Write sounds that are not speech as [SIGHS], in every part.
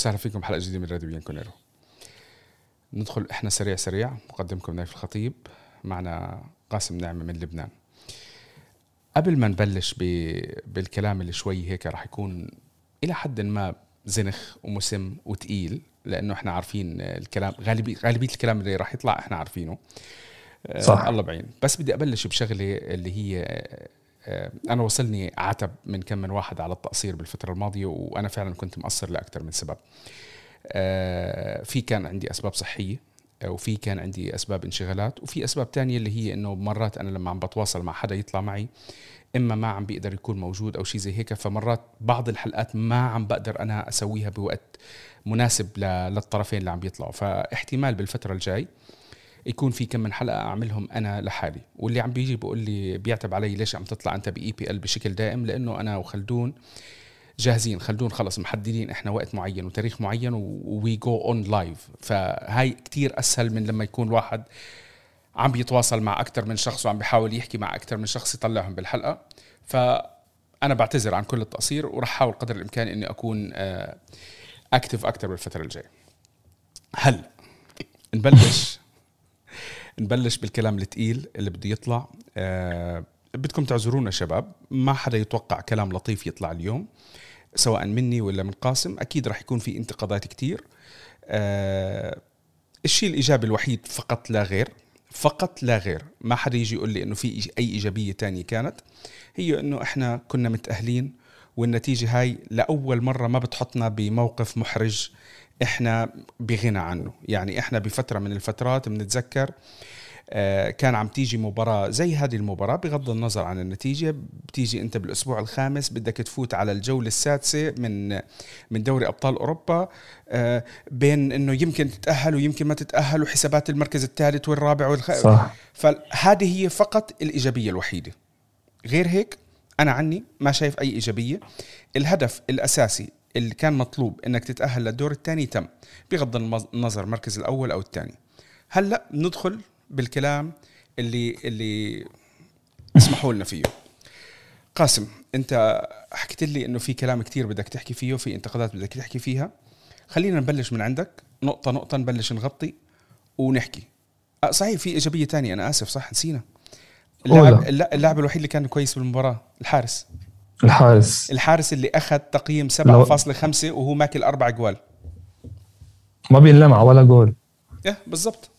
وسهلا فيكم بحلقة جديدة من راديو بيان كونيرو. ندخل إحنا سريع سريع مقدمكم نايف الخطيب معنا قاسم نعمة من لبنان. قبل ما نبلش بالكلام اللي شوي هيك راح يكون إلى حد ما زنخ ومسم وتقيل لأنه إحنا عارفين الكلام غالبيه غالبية الكلام اللي راح يطلع إحنا عارفينه. صح. الله بعين. بس بدي أبلش بشغلة اللي هي آه، أنا وصلني عتب من كم من واحد على التقصير بالفترة الماضية وأنا فعلا كنت مقصر لأكثر من سبب. آه، في كان عندي أسباب صحية آه، وفي كان عندي أسباب انشغالات وفي أسباب تانية اللي هي إنه مرات أنا لما عم بتواصل مع حدا يطلع معي إما ما عم بيقدر يكون موجود أو شيء زي هيك فمرات بعض الحلقات ما عم بقدر أنا أسويها بوقت مناسب للطرفين اللي عم بيطلعوا فاحتمال بالفترة الجاي يكون في كم من حلقة أعملهم أنا لحالي. واللي عم بيجي بيقول لي بيعتب علي ليش عم تطلع أنت باي بي ال بشكل دائم؟ لأنه أنا وخلدون جاهزين. خلدون خلص محددين إحنا وقت معين وتاريخ معين we go on live فهاي كتير أسهل من لما يكون واحد عم بيتواصل مع أكثر من شخص وعم بيحاول يحكي مع أكثر من شخص يطلعهم بالحلقة. فانا بعتذر عن كل التقصير وراح أحاول قدر الإمكان إني أكون active أكثر بالفترة الجاية. هلا نبلش؟ نبلش بالكلام الثقيل اللي بده يطلع. آه بدكم تعذرونا شباب. ما حدا يتوقع كلام لطيف يطلع اليوم سواء مني ولا من قاسم. أكيد راح يكون في انتقادات كتير. آه الشيء الإيجابي الوحيد فقط لا غير فقط لا غير ما حدا يجي يقول لي إنه في أي إيجابية تانية كانت هي إنه إحنا كنا متأهلين والنتيجة هاي لأول مرة ما بتحطنا بموقف محرج. إحنا بغنى عنه. يعني إحنا بفترة من الفترات بنتذكر آه، كان عم تيجي مباراة زي هذه المباراة بغض النظر عن النتيجة بتيجي أنت بالأسبوع الخامس بدك تفوت على الجولة السادسة من من دوري أبطال أوروبا آه، بين أنه يمكن تتأهل ويمكن ما تتأهل وحسابات المركز الثالث والرابع والخ... صح. فهذه هي فقط الإيجابية الوحيدة. غير هيك أنا عني ما شايف أي إيجابية. الهدف الأساسي اللي كان مطلوب إنك تتأهل للدور الثاني تم بغض النظر المركز الأول أو الثاني. هلأ ندخل بالكلام اللي اللي اسمحوا لنا فيه. قاسم أنت حكيت لي إنه في كلام كثير بدك تحكي فيه وفي انتقادات بدك تحكي فيها. خلينا نبلش من عندك نقطة نقطة نبلش نغطي ونحكي. صحيح في إيجابية تانية أنا آسف صح؟ نسينا. اللاعب اللاعب الوحيد اللي كان كويس بالمباراة الحارس. الحارس. الحارس اللي أخذ تقييم 7.5 وهو ماكل أربع جوال. ما بينلام على ولا جول. إيه بالضبط.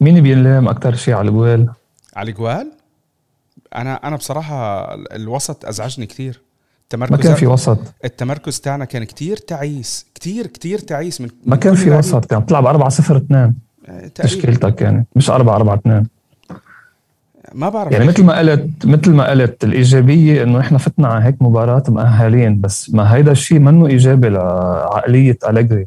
مين بينلام أكثر شيء؟ على الجوال على الجوال أنا أنا بصراحة الوسط أزعجني كثير التمركز ما كان في وسط. التمركز تاعنا كان كتير تعيس كتير كتير تعيس من ما كان في وسط كان طلع ب 4 0 2 تشكيلتك يعني مش 4 4 2 ما بعرف يعني مثل ما قلت مثل ما قلت الإيجابية إنه إحنا فتنا على هيك مباراة مؤهلين بس ما هيدا الشيء منه إيجابي لعقلية أليجري.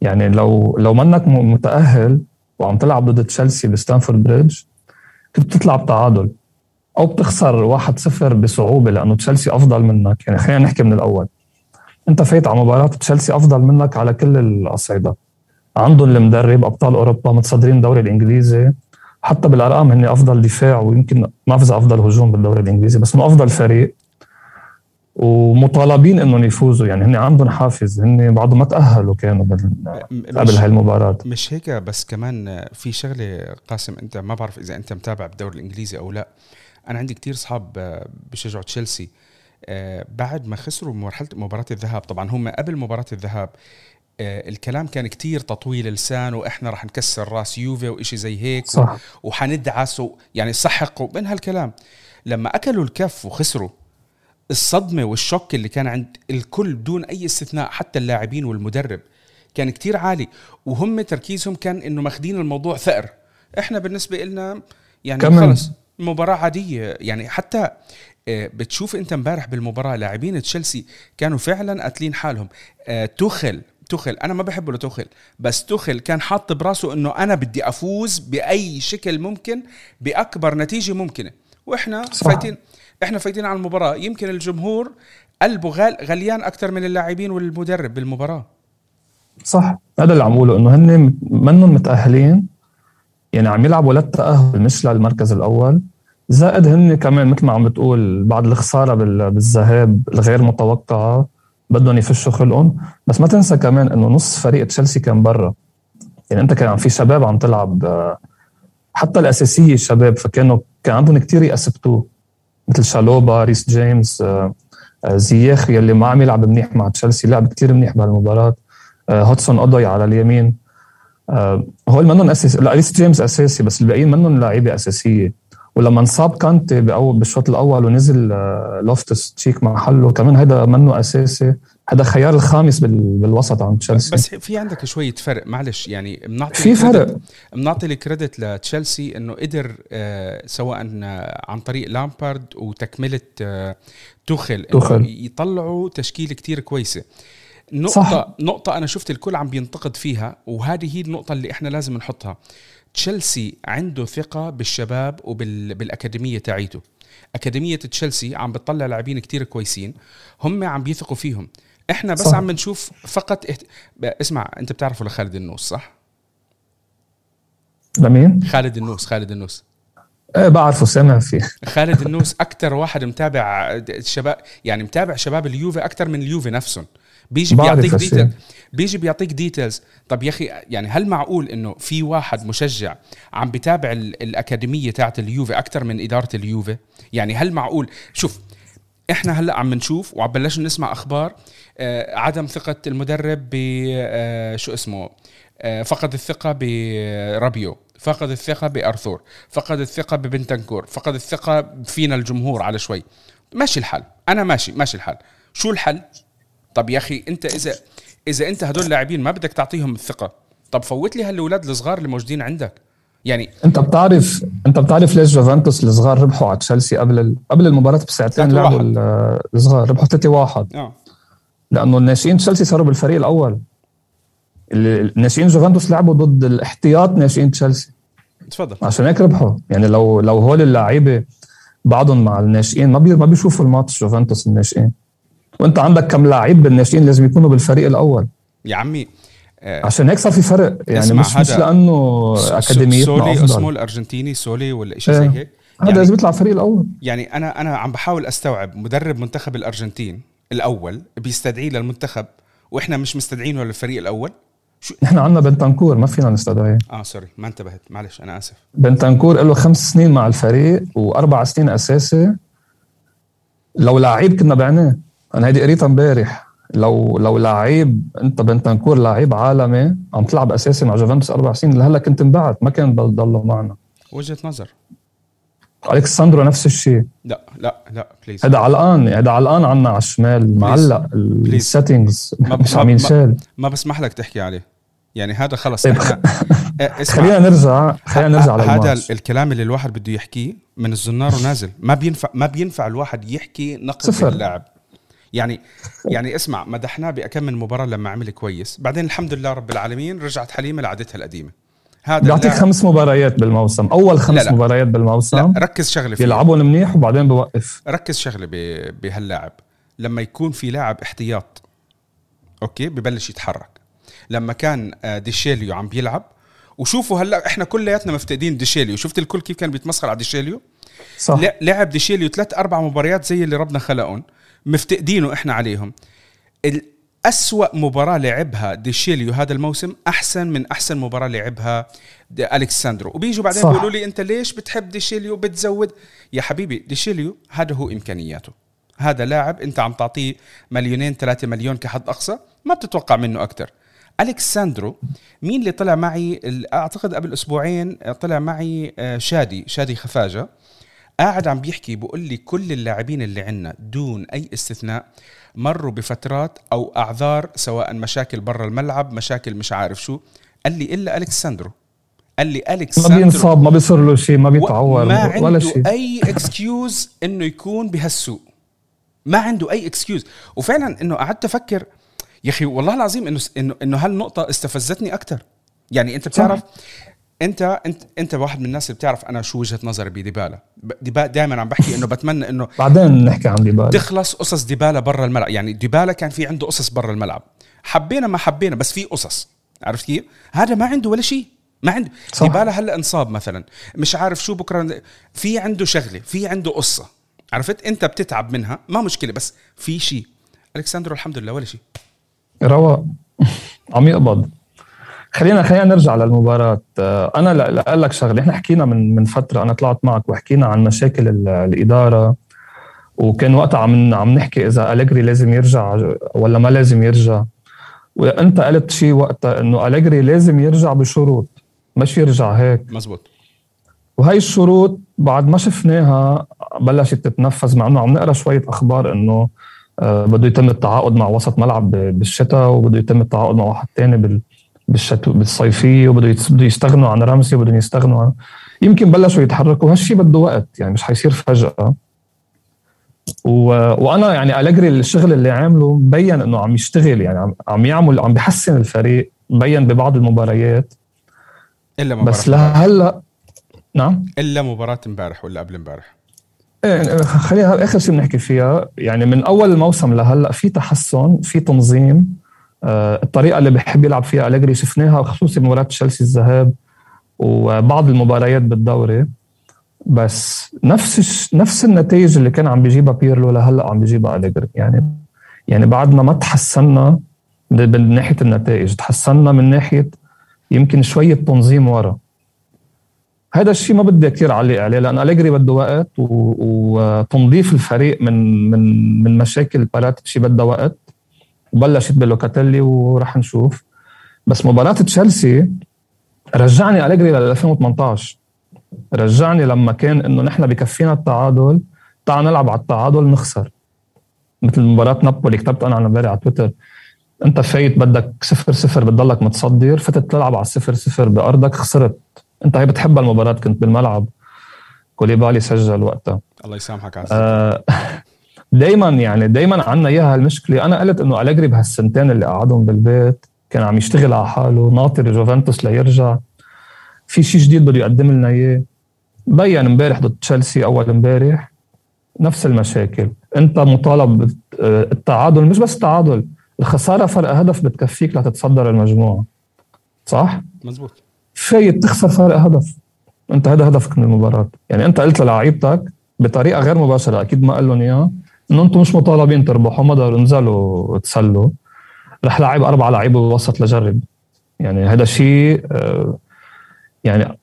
يعني لو لو منك متأهل وعم تلعب ضد تشيلسي بستامفورد بريدج كنت تطلع بتعادل. أو بتخسر 1-0 بصعوبة لأنه تشيلسي أفضل منك. يعني خلينا نحكي من الأول. أنت فايت على مباراة تشيلسي أفضل منك على كل الأصعدة. عندهم المدرب أبطال أوروبا متصدرين الدوري الإنجليزي. حتى بالارقام هن أفضل دفاع ويمكن ما إذا أفضل هجوم بالدوري الإنجليزي بس انه أفضل فريق. ومطالبين إنهم يفوزوا يعني هن عندهم حافز هن بعضهم ما تأهلوا كانوا قبل هاي المباراة. مش هيك بس كمان في شغلة قاسم أنت ما بعرف إذا أنت متابع بالدوري الإنجليزي أو لا. أنا عندي كتير اصحاب بشجعوا تشيلسي. آه، بعد ما خسروا مرحله مباراة الذهاب طبعا هم قبل مباراة الذهاب آه، الكلام كان كتير تطويل لسان وإحنا رح نكسر راس يوفي وإشي زي هيك صح. وحندعس يعني سحقوا من هالكلام. لما أكلوا الكف وخسروا الصدمة والشوك اللي كان عند الكل بدون أي استثناء حتى اللاعبين والمدرب كان كتير عالي. وهم تركيزهم كان إنه ماخذين الموضوع ثأر. إحنا بالنسبة لنا يعني كمان. خلص مباراة عادية. يعني حتى آه، بتشوف أنت امبارح بالمباراة لاعبين تشيلسي كانوا فعلا قاتلين حالهم. آه، توخل تخل أنا ما بحبه لتخل بس تخل كان حاط براسه إنه أنا بدي أفوز بأي شكل ممكن بأكبر نتيجة ممكنة. وإحنا صح. فايتين إحنا فايتين على المباراة. يمكن الجمهور قلبه غال غليان أكثر من اللاعبين والمدرب بالمباراة. صح. هذا اللي عم إنه هن منهم متأهلين يعني عم يلعبوا للتأهل مش للمركز الأول. زائد هن كمان مثل ما عم بتقول بعد الخسارة بالذهاب الغير متوقعة بدهم يفشوا خلقهم. بس ما تنسى كمان إنه نص فريق تشيلسي كان برا. يعني أنت كان في شباب عم تلعب حتى الأساسية الشباب فكانوا كان عندهم كتير يثبتوه. مثل شالوبا ريس جيمس زياخ يلي ما عم يلعب منيح مع تشيلسي لعب كتير منيح بهالمباراة. هودسون أودوي على اليمين. هول منهم اساسي لا ريس جيمس أساسي بس الباقيين منهم لعيبة أساسية. ولما انصاب كانتي بأول بالشوط الأول ونزل لوفتس تشيك محله كمان هذا منه أساسي. هذا خيار الخامس بالوسط عند تشيلسي. بس في عندك شوية فرق. معلش يعني بنعطي في فرق. بنعطي ال credit لتشيلسي إنه قدر آه سواء عن طريق لامبارد وتكملة آه توخل, توخل. يطلعوا تشكيلة كتير كويسة. نقطة صح. نقطة أنا شفت الكل عم بينتقد فيها وهذه هي النقطة اللي إحنا لازم نحطها. تشيلسي عنده ثقة بالشباب وبالأكاديمية تاعيته أكاديمية تشيلسي عم بتطلع لاعبين كتير كويسين هم عم بيثقوا فيهم إحنا بس صح. عم نشوف فقط احت... اسمع أنت بتعرفه لخالد النوس صح؟ لمين؟ خالد النوس خالد النوس إيه بعرفه سامع فيه [LAUGHS] خالد النوس أكثر واحد متابع الشباب يعني متابع شباب اليوفي أكثر من اليوفي نفسهم بيجي بيعطيك detail بيجي بيعطيك details طب يا أخي يعني هل معقول إنه في واحد مشجع عم بتابع الأكاديمية تاعت اليوفي أكثر من إدارة اليوفي؟ يعني هل معقول؟ شوف إحنا هلأ عم نشوف وعم بلشنا نسمع أخبار آه عدم ثقة المدرب ب آه شو اسمه آه فقد الثقة برابيو فقد الثقة بأرثور فقد الثقة ببنتنكور فقد الثقة فينا الجمهور على شوي. ماشي الحال. أنا ماشي ماشي الحال. شو الحل؟ طب يا أخي أنت إذا إذا أنت هدول اللاعبين ما بدك تعطيهم الثقة طب فوت لي هالأولاد الصغار اللي موجودين عندك. يعني أنت بتعرف أنت بتعرف ليش جوفنتوس الصغار ربحوا على تشيلسي قبل ال... قبل المباراة بساعتين لعبوا الصغار ربحوا 3 1 آه. لأنه الناشئين تشيلسي صاروا بالفريق الأول. الناشئين جوفنتوس لعبوا ضد الاحتياط ناشئين تشيلسي. تفضل. عشان هيك ربحوا. يعني لو لو هول اللعيبة بعضهم مع الناشئين ما بي ما بيشوفوا الماتش جوفنتوس الناشئين. وانت عندك كم لاعب بالناشئين لازم يكونوا بالفريق الأول. يا عمي آه عشان هيك صار في فرق يعني مش مش لأنه أكاديميتنا سولي اسمه الأرجنتيني سولي ولا شيء زي إيه. هيك. هذا يعني لازم يطلع الفريق الأول. يعني أنا أنا عم بحاول أستوعب مدرب منتخب الأرجنتين الأول بيستدعيه للمنتخب وإحنا مش مستدعينه للفريق الأول؟ شو؟ إحنا عندنا بنتنكور ما فينا نستدعيه. آه sorry ما انتبهت. معلش أنا آسف. بنتنكور له خمس سنين مع الفريق وأربع سنين أساسي. لو لعيب كنا بعناه. أنا هيدي قريتها امبارح. لو لو لعيب أنت بنتنكور لعيب عالمي عم تلعب أساسي مع جوفنتوس أربع سنين لهلأ كنت انبعت ما كان بضله معنا. وجهة نظر. الكساندرو نفس الشيء. لا لا لا please هذا علقان هذا علقان عنا على الشمال معلق ال settings مش عم ينشال ما بسمح لك تحكي عليه. يعني هذا خلص. طيب. [LAUGHS] إيه، خلينا نرجع خلينا نرجع هذا الكلام اللي الواحد بده يحكيه من الزنار ونازل. ما بينفع ما بينفع الواحد يحكي نقد اللاعب يعني يعني اسمع مدحناه بأكم من مباراة لما عمل كويس. بعدين الحمد لله رب العالمين رجعت حليمة لعادتها القديمة. هذا بيعطيك خمس مباريات بالموسم. أول خمس لا لا. مباريات بالموسم. لا ركز شغله فيه. منيح وبعدين بوقف. ركز شغله بهاللاعب. لما يكون في لاعب احتياط okay؟ ببلش يتحرك. لما كان آه، ديشيليو عم بيلعب وشوفوا هلأ إحنا كلياتنا مفتقدين ديشيليو. شفت الكل كيف كان بيتمسخر على ديشيليو؟ صح. لعب ديشيليو ثلاث أربع مباريات زي اللي ربنا خلقهم. مفتقدينه إحنا عليهم. الأسوأ مباراة لعبها ديشيليو هذا الموسم أحسن من أحسن مباراة لعبها ألكساندرو وبيجوا بعدين بيقولوا لي أنت ليش بتحب ديشيليو بتزود يا حبيبي ديشيليو هذا هو إمكانياته. هذا لاعب أنت عم تعطيه مليونين ثلاثة مليون كحد أقصى؟ ما بتتوقع منه أكثر ألكساندرو مين اللي طلع معي؟ أعتقد قبل أسبوعين طلع معي آه، شادي شادي خفاجة. قاعد عم بيحكي بقول لي كل اللاعبين اللي عندنا دون أي استثناء مروا بفترات أو أعذار سواء مشاكل برا الملعب مشاكل مش عارف شو. قال لي إلا الكساندرو قال لي الكساندرو ما بينصاب ما بيصير له شيء ما بيتعور ما عنده ولا شيء. أي excuse إنه يكون بهالسوء ما عنده أي excuse وفعلا إنه قعدت أفكر يا أخي والله العظيم إنه انه إنه هالنقطة استفزتني أكثر يعني أنت بتعرف انت انت انت واحد من الناس اللي بتعرف أنا شو وجهة نظري بديبالا. ديبالا دائما عم بحكي إنه بتمنى إنه [LAUGHS] بعدين نحكي عن ديبالا. تخلص قصص ديبالا برا الملعب. يعني ديبالا كان في عنده قصص برا الملعب. حبينا ما حبينا بس في قصص. عرفت كيف؟ هذا ما عنده ولا شيء. ما عنده صح. ديبالا هلا انصاب مثلا. مش عارف شو بكرة في عنده شغلة في عنده قصة. عرفت؟ انت بتتعب منها ما مشكلة بس في شيء. الكساندرو الحمد لله ولا شيء. رواق. عم يقبض. خلينا خلينا نرجع للمباراة. آه، أنا لأقول لك شغلة. إحنا حكينا من من فترة أنا طلعت معك وحكينا عن مشاكل الإدارة وكان وقتها عم عم نحكي إذا أليجري لازم يرجع ولا ما لازم يرجع. وأنت قلت شيء وقتها إنه أليجري لازم يرجع بشروط مش يرجع هيك. مزبوط. وهي الشروط بعد ما شفناها بلشت تتنفذ مع إنه عم نقرأ شوية أخبار إنه آه، بده يتم التعاقد مع وسط ملعب بالشتاء وبده يتم التعاقد مع واحد ثاني بالشتو بالصيفيه وبده بده يستغنوا عن رمسي وبدهم يستغنوا عن يمكن بلشوا يتحركوا. هالشيء بده وقت يعني مش حيصير فجأة. و... وأنا يعني الجري الشغل اللي عامله مبين إنه عم يشتغل يعني عم, عم يعمل عم بحسن الفريق مبين ببعض المباريات. إلا مباراة بس لهلا نعم؟ إلا مباراة امبارح ولا قبل امبارح؟ إيه خلينا آخر شيء بنحكي فيها. يعني من أول الموسم لهلأ في تحسن في تنظيم. الطريقة اللي بحب يلعب فيها أليجري شفناها خصوصي بمباراه تشيلسي الذهاب وبعض المباريات بالدوري. بس نفس نفس النتائج اللي كان عم بيجيبها بيرلو لهلا عم بيجيبها أليجري. يعني يعني بعدنا ما تحسنا من ناحية النتائج تحسنا من ناحية يمكن شوية تنظيم ورا. هذا الشيء ما بدي كثير اعلق عليه لأن أليجري بده وقت وتنظيف الفريق من من من مشاكل باراتيتشي بدها وقت. وبلشت بلوكاتيلي وراح نشوف. بس مباراة تشيلسي رجعني أليجري لل 2018 رجعني لما كان إنه نحن بكفينا التعادل تعال نلعب على التعادل نخسر. مثل مباراة نابولي كتبت أنا عن امبارح على تويتر. أنت فايت بدك صفر صفر بتضلك متصدر. فتت تلعب على الصفر صفر بأرضك خسرت. أنت هي بتحب المباراة كنت بالملعب. كوليبالي سجل وقتها. الله يسامحك على آه [LAUGHS] دائما يعني دائما عندنا إياها المشكلة أنا قلت إنه أليجري بهالسنتين اللي قعدهم بالبيت كان عم يشتغل على حاله ناطر جوفنتوس ليرجع. في شيء جديد بده يقدم لنا إياه. بين إمبارح ضد تشيلسي أول إمبارح. نفس المشاكل. أنت مطالب التعادل مش بس التعادل الخسارة فرق هدف بتكفيك لتتصدر المجموعة. صح؟ مزبوط. فايت تخسر فرق هدف. أنت هذا هدفك من المباراة. يعني أنت قلت للاعيبتك بطريقة غير مباشرة أكيد ما قال لهم إياها. انه أنتم مش مطالبين تربحوا ما ضروا انزلوا تسلوا. رح لاعب أربع لعيبه بالوسط لجرب. يعني هذا شيء آه، يعني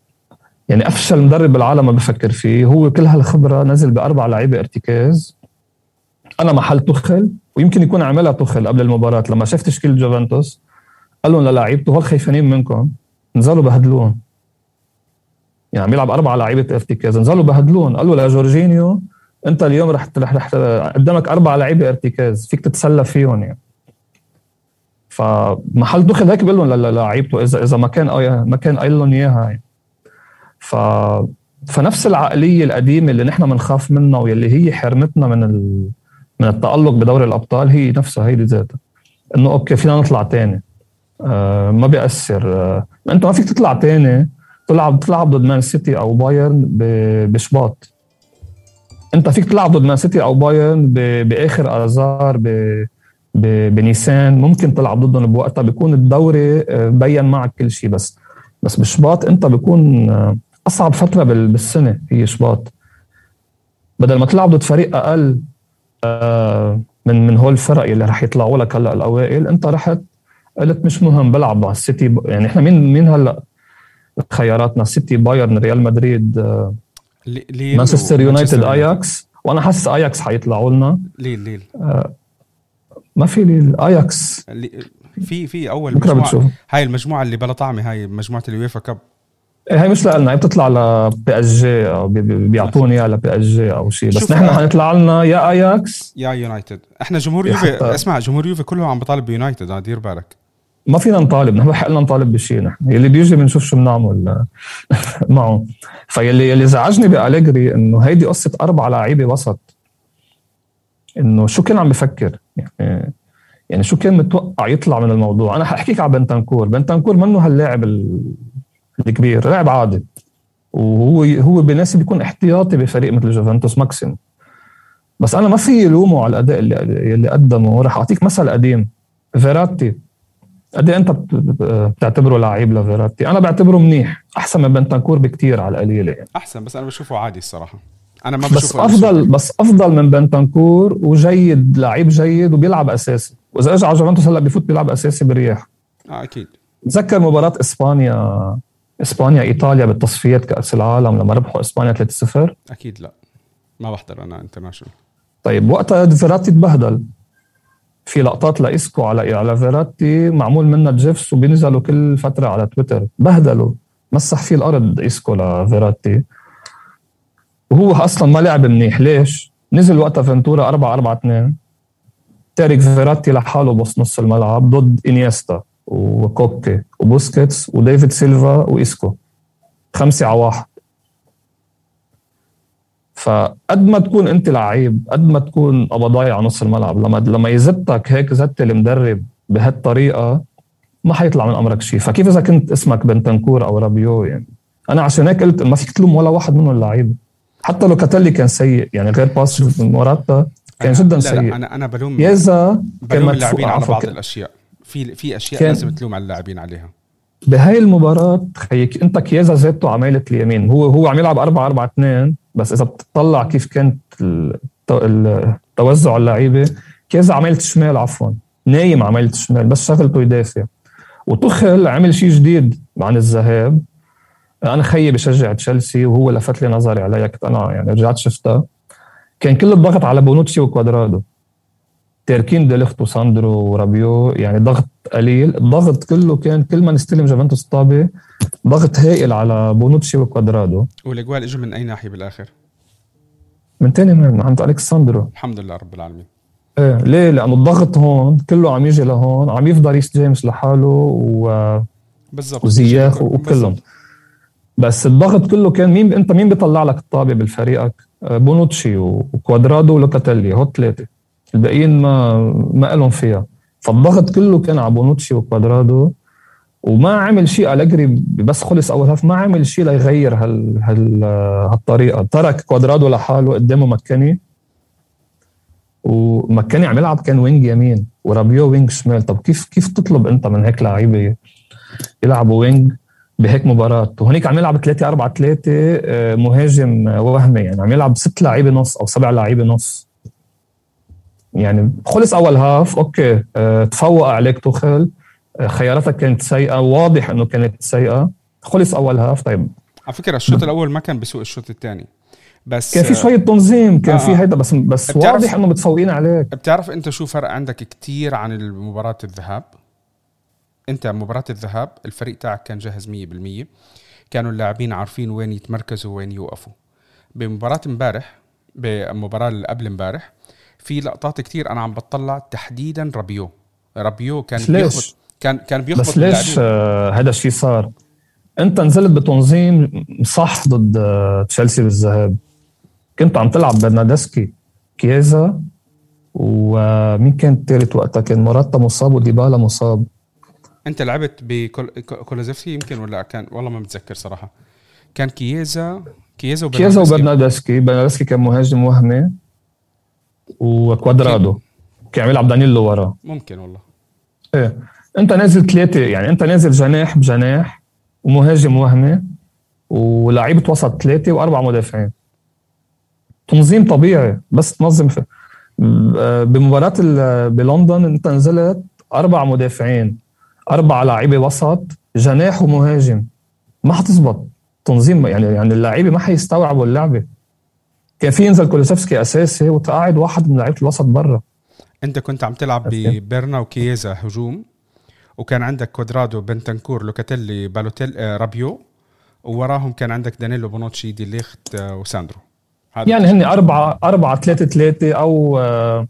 يعني أفشل مدرب بالعالم ما بفكر فيه. هو كل هالخبرة نزل بأربع لعيبه ارتكاز. أنا محل تخل ويمكن يكون عملها تخل قبل المباراة. لما شاف تشكيل جوفنتوس قال لهم للاعيبته هول خايفين منكم نزلوا بهدلون. يعني عم يلعب أربع لعيبه ارتكاز نزلوا بهدلون. قال له لجورجينيو انت اليوم رح رح, رح قدامك أربع لعيبة ارتكاز فيك تتسلى فيهم يعني. فمحل دخل هيك بيقول لهم للعيبته اذا إذا ما كان ما كان قايل لهم إياها يعني. ف فنفس العقلية القديمة اللي نحن بنخاف منها واللي هي حرمتنا من ال... من التألق بدوري الأبطال هي نفسها هي ذاتها. إنه okay فينا نطلع تاني. آه ما بيأثر. آه انت ما فيك تطلع تاني. تلعب تلعب ضد مان سيتي أو بايرن بشباط. انت فيك تلعب ضد مان سيتي أو بايرن بآخر اذار بنيسان. ممكن تلعب ضدهم بوقتها. بيكون الدوري آه، بين معك كل شيء بس. بس بشباط انت بيكون آه، أصعب فترة بالسنة هي شباط بدل ما تلعب ضد فريق أقل آه، من من هول الفرق اللي رح يطلعوا لك هلأ الأوائل انت رحت قلت مش مهم. بلعب مع السيتي. يعني إحنا مين مين هلأ خياراتنا؟ سيتي بايرن ريال مدريد مانشستر يونايتد اياكس وأنا حاسس اياكس حيطلعوا لنا. ليل ليل آه ما في ليل اياكس في في أول بكرة بتشوف هاي المجموعة اللي بلا طعمة هاي مجموعة ال UEFA Cup هاي مش لنا هي بتطلع ل PSG أو بيعطوني إياها ل PSG أو شيء بس نحن حنطلع لنا يا اياكس يا يونايتد إحنا جمهور يوفي اسمع جمهور يوفي كله عم بيطالب بيونايتد دير بالك ما فينا نطالب نحن بحق لنا نطالب بشيء نحن. اللي بيجي بنشوف شو بنعمل [LAUGHS] معه. فيلي يلي زعجني بأليجري إنه هيدي قصة أربع لعيبة وسط. إنه شو كان عم بفكر؟ يعني يعني شو كان متوقع يطلع من الموضوع؟ أنا حأحكيك على بنتنكور بنتنكور منه هاللاعب الكبير لاعب عادي. وهو هو بناسب يكون احتياطي بفريق مثل جوفنتوس ماكسيم. بس أنا ما في لومه على الأداء اللي اللي قدمه. رح أعطيك مثل قديم. فيراتي. قد إيه أنت بتعتبره لعيب لفيراتي؟ أنا بعتبره منيح أحسن من بنتنكور بكتير على القليلة يعني. أحسن بس أنا بشوفه عادي الصراحة. أنا ما بس أفضل بس أفضل من بنتنكور وجيد لعيب جيد وبيلعب أساسي. وإذا اجى على جوفنتوس هلأ بفوت بيلعب أساسي برياح. آه أكيد. تذكر مباراة إسبانيا إسبانيا إيطاليا بالتصفيات كأس العالم لما ربحوا إسبانيا 3-0 أكيد لا. ما بحضر أنا international طيب وقتها فيراتي تبهدل. في لقطات لإسكو على على فيراتي معمول منها GIFs وبينزلوا كل فترة على تويتر. بهدلوا. مسح فيه الأرض إسكو لفيراتي. وهو أصلا ما لعب منيح. ليش؟ نزل وقتها فنتورا 4 4 2 تارك فيراتي لحاله بوسط نص الملعب ضد إنيستا وكوكي وبوسكيتس وديفيد سيلفا وإسكو. خمسة على واحد. فقد ما تكون أنت لعيب قد ما تكون قبضاي على نص الملعب لما لما يزتك هيك زت المدرب بهالطريقة ما حيطلع من أمرك شيء فكيف إذا كنت اسمك بنتنكور أو رابيو؟ يعني أنا عشان هيك قلت ما فيك تلوم ولا واحد منهم اللعيبه حتى لوكاتيلي كان سيء يعني غير pass موراتا كان جدا سيء لا أنا أنا بلوم يزا بلوم اللاعبين على بعض الأشياء. في في أشياء كان لازم تلوم على اللاعبين عليها. بهاي المباراة خيك انت كييزا زيتو ع ميلة اليمين. هو هو عم يلعب 4 4 2 بس إذا بتطلع كيف كانت التوزع اللعيبة كييزا ع ميلة الشمال عفوا نايم ع ميلة الشمال بس شغلته يدافع. وتخل عمل شيء جديد عن الذهاب. أنا خيي بشجع تشيلسي وهو لفت لي نظري عليها كنت أنا يعني رجعت شفتها. كان كل الضغط على بونوتشي وكوادرادو. تاركين ديليخت وساندرو ورابيو يعني ضغط قليل. الضغط كله كان كل ما نستلم جوفنتوس الطابة ضغط هائل على بونوتشي وكوادرادو. والأجوال إجوا من أي ناحية بالآخر؟ من تاني من عند ألكساندرو. الحمد لله رب العالمين. إيه ليه؟ لأنه الضغط هون كله عم يجي لهون عم يفضل ريس جيمس لحاله و بالضبط. وزياخ وكلهم. بس الضغط كله كان مين أنت مين بيطلع لك الطابة بفريقك؟ آه، بونوتشي وكوادرادو ولوكاتيلي هو ثلاثة الباقيين ما ما لهم فيها. فالضغط كله كان على بونوتشي وكوادرادو وما عمل شيء. أليجري بس خلص أول half ما عمل شيء ليغير هال هال هالطريقة. ترك كوادرادو لحاله قدامه مكاني. ومكاني عم يلعب كان wing يمين ورابيو wing شمال. طب كيف كيف تطلب أنت من هيك لعيبة يلعبوا wing بهيك مباراة؟ وهنيك عم يلعب 3 4 3 مهاجم وهمي. يعني عم يلعب ست لعيبة نص أو سبع لعيبة نص. يعني خلص أول half okay آه تفوق عليك توخل آه خياراتك كانت سيئة واضح إنه كانت سيئة. خلص أول هاف طيب. على فكرة الشوط الأول ما كان بسوء الشوط الثاني. بس كان في شوية تنظيم كان آه في هيدا بس بس واضح إنه متفوقين عليك. بتعرف أنت شو فرق عندك كتير عن مباراة الذهاب؟ أنت مباراة الذهاب الفريق تاعك كان جاهز 100% كانوا اللاعبين عارفين وين يتمركزوا وين يوقفوا. بمباراة امبارح بالمباراه اللي قبل امبارح في لقطات كتير أنا عم بطلع تحديدا رابيو. رابيو كان بيخبط كان كان بيخبط بس ليش آه هذا الشيء صار؟ أنت نزلت بتنظيم صح ضد آه تشيلسي بالذهاب. كنت عم تلعب برنارديسكي كييزا ومين كان الثالث وقتها؟ كان موراتا مصاب وديبالا مصاب. أنت لعبت بكولوسيفسكي يمكن ولا كان؟ والله ما متذكر صراحة. كان كييزا كيازا وبرنادسكي كيازا وبرنادسكي برنادسكي كان مهاجم وهمي. وكوادرادو. كان عم يلعب دانييلو وراه. ممكن والله. إيه. أنت نازل ثلاثة يعني أنت نازل جناح بجناح ومهاجم وهمي ولعيبه وسط ثلاثة واربع مدافعين. تنظيم طبيعي بس تنظم في بمباراة بلندن أنت نزلت أربع مدافعين أربع لعيبه وسط جناح ومهاجم. ما حتزبط. تنظيم يعني يعني اللعيبة ما حيستوعبوا اللعبة. كان في ينزل كولوسيفسكي أساسي وتقعد واحد من لعيبة الوسط برا أنت كنت عم تلعب ببرنا وكييزا هجوم وكان عندك كوادرادو بنتانكور لوكاتيلي بالوتيل آه رابيو ووراهم كان عندك دانيلو بونوتشي دي ليخت آه وساندرو. يعني هن أربعة أربعة ثلاثة ثلاثة أو آه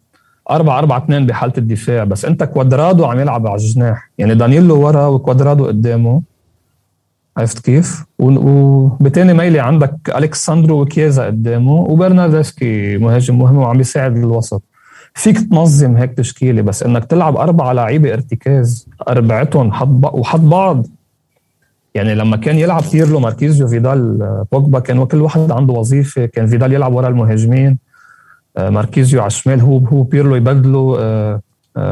أربعة أربعة اثنين بحالة الدفاع. بس أنت كوادرادو عم يلعب على الجناح. يعني دانييلو ورا وكوادرادو قدامه. عرفت كيف؟ وبتاني ميلة عندك اليكس ساندرو وكييزا قدامه وبرنارديسكي مهاجم وهمي وعم بيساعد الوسط. فيك تنظم هيك تشكيلة بس إنك تلعب أربعة لعيبه ارتكاز أربعتهم حد وحد بعض. يعني لما كان يلعب بيرلو ماركيزيو فيدال بوجبا كان كل واحد عنده وظيفة كان فيدال يلعب ورا المهاجمين. ماركيزيو على الشمال هو هو بيرلو يبدلوا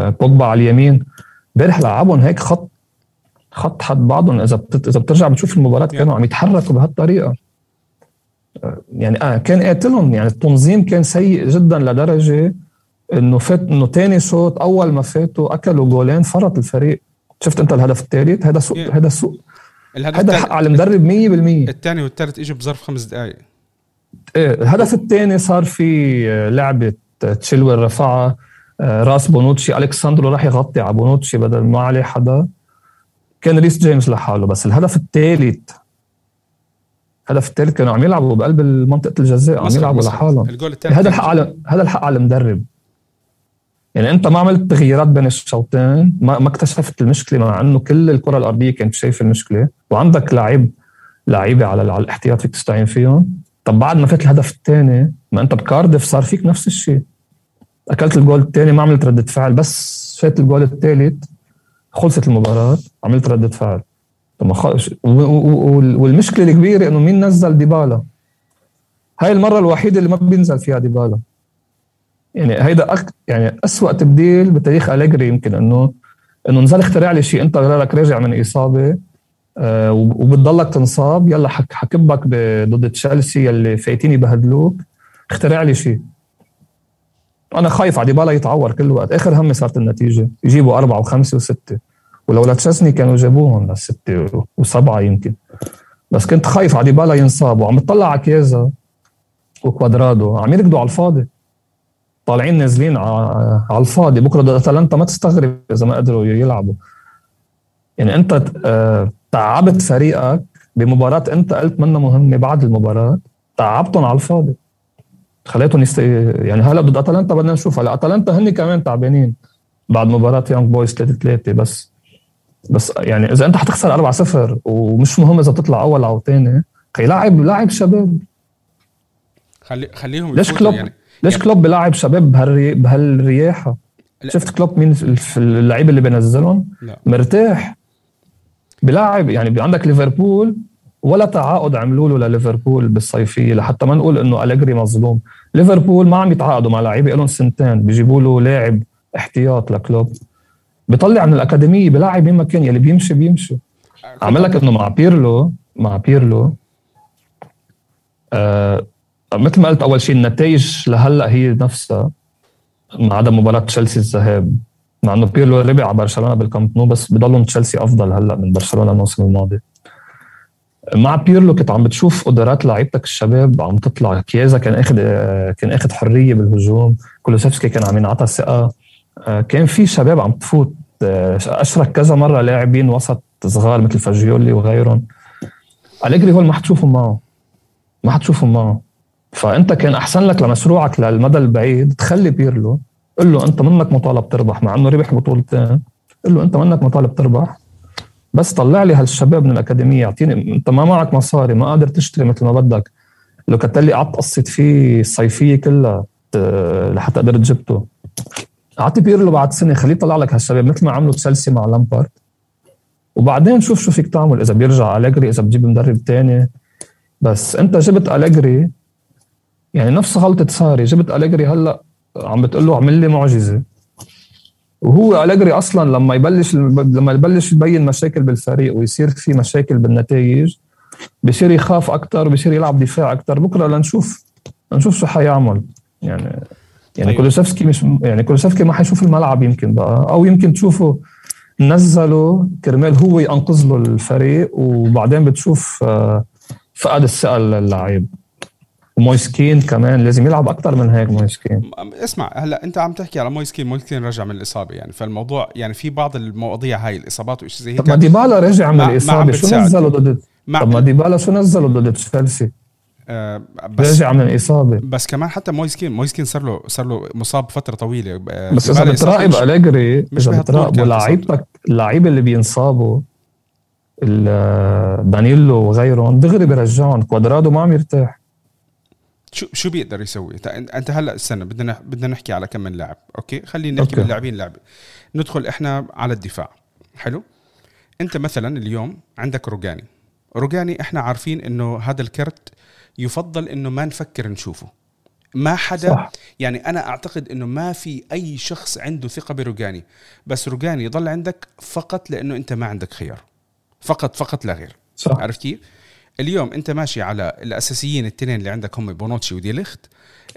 بوجبا على اليمين. امبارح لعبهم هيك خط خط حد بعضهم. إذا إذا بترجع بتشوف المباراة كانوا عم يتحركوا بهالطريقة. يعني آه كان قاتلهم. يعني التنظيم كان سيء جدا لدرجة إنه فات إنه ثاني شوط أول ما فاتوا أكلوا جولين فرط الفريق. شفت أنت الهدف الثالث هذا سوء هذا سوء. هذا حق على المدرب 100% الثاني والثالث إجوا بظرف خمس دقائق إيه الهدف الثاني صار في لعبة تشيلويل رفعها آه، راس بونوتشي. اليكس ساندرو راح يغطي على بونوتشي بدل ما عليه حدا. كان ريس جيمس لحاله بس الهدف الثالث الهدف الثالث كانوا عم يلعبوا بقلب منطقه الجزاء عم يلعبوا لحالهم. هذا الحق على هذا الحق على المدرب. يعني أنت ما عملت تغييرات بين الشوطين ما, ما اكتشفت المشكلة مع إنه كل الكرة الأرضية كانت شايفه المشكلة. وعندك لعيب لعيبة على, على الاحتياط فيك تستعين فيهم. طب بعد ما فات الهدف الثاني ما أنت بكاردف صار فيك نفس الشيء. أكلت الجول الثاني ما عملت ردة فعل بس فات الجول الثالث. خلصت المباراة عملت ردة فعل. طب خلص والمشكلة الكبيرة إنه مين نزل ديبالا؟ هاي المرة الوحيدة اللي ما بينزل فيها ديبالا. يعني هيدا أك... يعني اسوء تبديل بتاريخ أليجري يمكن انه إنه نزل اخترع لي شيء أنت لك راجع من إصابة آه وبتضلك تنصاب يلا حك حكبك ضد تشيلسي يلي فايتين يبهدلوك اخترع لي شيء أنا خايف على ديبالا يتعور كل وقت. آخر همي صارت النتيجة. يجيبوا أربعة وخمسة وستة. ولو تشيسني كانوا جابوهم لسته وسبعة يمكن. بس كنت خايف على ديبالا ينصاب وعم بتطلع على كيزا وكوادرادو. عم يركضوا على الفاضي. طالعين نازلين على الفاضي. بكرة ضد أتلانتا ما تستغرب إذا ما قدروا يلعبوا. يعني أنت آه، تعبت فريقك بمباراة أنت قلت منها مهمة بعد المباراة. تعبتهم على الفاضي. خليتهم يست... يعني هلا ضد أتلانتا بدنا نشوف هلا أتلانتا هن كمان تعبانين بعد مباراة يانج بويز 3 3 بس. بس يعني إذا أنت حتخسر 4 0 ومش مهم إذا تطلع أول أو ثاني خيي لاعب لاعب شباب. خلي خليهم ليش كلوب يعني. ليش يعني كلوب بيلعب شباب بهالري... بهالرياحة؟ شفت كلوب مين اللعيبة اللي بينزلهم؟ لا. مرتاح. بلاعب يعني عندك ليفربول ولا تعاقد عملوا له لليفربول بالصيفية لحتى ما نقول إنه أليجري مظلوم. ليفربول ما عم يتعاقدوا مع لعيبة لهم سنتين بيجيبوا له لاعب احتياط لكلوب. بيطلع من الأكاديمية بلاعب مين ما كان يلي بيمشي بيمشي. عمل لك إنه مع بيرلو مع بيرلو آه مثل ما قلت أول شيء النتائج لهلأ هي نفسها ما عدا مباراة تشيلسي الذهاب. مع إنه بيرلو ربع على برشلونة بالكامب نو بس بضلهم تشيلسي أفضل هلأ من برشلونة الموسم الماضي. مع بيرلو كنت عم بتشوف قدرات لعيبتك الشباب عم تطلع. كييزا كان أخذ كان أخذ حرية بالهجوم. كولوسيفسكي كان عم ينعطى ثقه كان في شباب عم تفوت. أشرك كذا مرة لاعبين وسط صغار مثل فاجيولي وغيرهم. أليجري هو ما حتشوفهم معه. ما حتشوفهم معه. فأنت كان أحسن لك لمشروعك للمدى البعيد تخلي بيرلو قل له أنت منك مطالب تربح مع إنه ربح بطولتين. قل له أنت منك مطالب تربح. بس طلع لي هالشباب من الأكاديمية اعطيني أنت ما معك مصاري ما قادر تشتري مثل ما بدك. لو كنت لي قعدت قصت فيه الصيفيه كلها لحتى قدرت جبته. اعطي بيرلو بعد سنة خليه يطلع لك هالشباب مثل ما عملوا تشيلسي مع لامبارد. وبعدين شوف شو فيك تعمل إذا بيرجع أليجري إذا بتجيب مدرب تاني. بس أنت جبت أليجري يعني نفس غلطة ساري جبت أليجري هلأ عم بتقول له اعمل لي معجزة. وهو أليجري أصلا لما يبلش لما يبلش يبين مشاكل بالفريق ويصير في مشاكل بالنتائج بصير يخاف أكثر بصير يلعب دفاع أكثر بكرة لنشوف لنشوف شو حيعمل. يعني يعني أيوة. كولوسيفسكي مش يعني كولوسيفسكي ما حيشوف الملعب يمكن بقى. أو يمكن تشوفه نزله كرمال هو ينقذ له الفريق وبعدين بتشوف آه، فقد الثقه للعيب ومويس كين كمان لازم يلعب أكثر من هيك مويسكين اسمع هلا انت عم تحكي على مويس كين مويس كين رجع من الإصابة يعني فالموضوع يعني في بعض المواضيع هاي الإصابات وشيء زي هيك طب ما ديبالا رجع من الإصابة شو نزلوا ضد طب ما ديبالا شو نزلوا ضد تشيلسي؟ آه بس رجع من الإصابة. بس كمان حتى مويس كين مويس كين صار له صار له مصاب فترة طويلة آه، بس إذا بتراقب أليجري إذا بتراقبوا لعيبتك اللعيبة اللي بينصابوا دانييلو وغيرهم دغري بيرجعهم كوادرادو ما عم يرتاح. شو شو بيقدر يسوي؟ انت هلأ استنى بدنا بدنا نحكي على كم من لاعب، okay؟ خلينا نحكي باللاعبين لاعب ندخل إحنا على الدفاع، حلو؟ أنت مثلا اليوم عندك روجاني، روجاني إحنا عارفين إنه هذا الكرت يفضل إنه ما نفكر نشوفه. ما حدا صح. يعني أنا أعتقد إنه ما في أي شخص عنده ثقة بروجاني، بس روجاني يضل عندك فقط لأنه أنت ما عندك خيار. فقط فقط لا غير. صح. عرفت كيف؟ اليوم انت ماشي على الأساسيين الاثنين اللي عندك هم بونوتشي وديليخت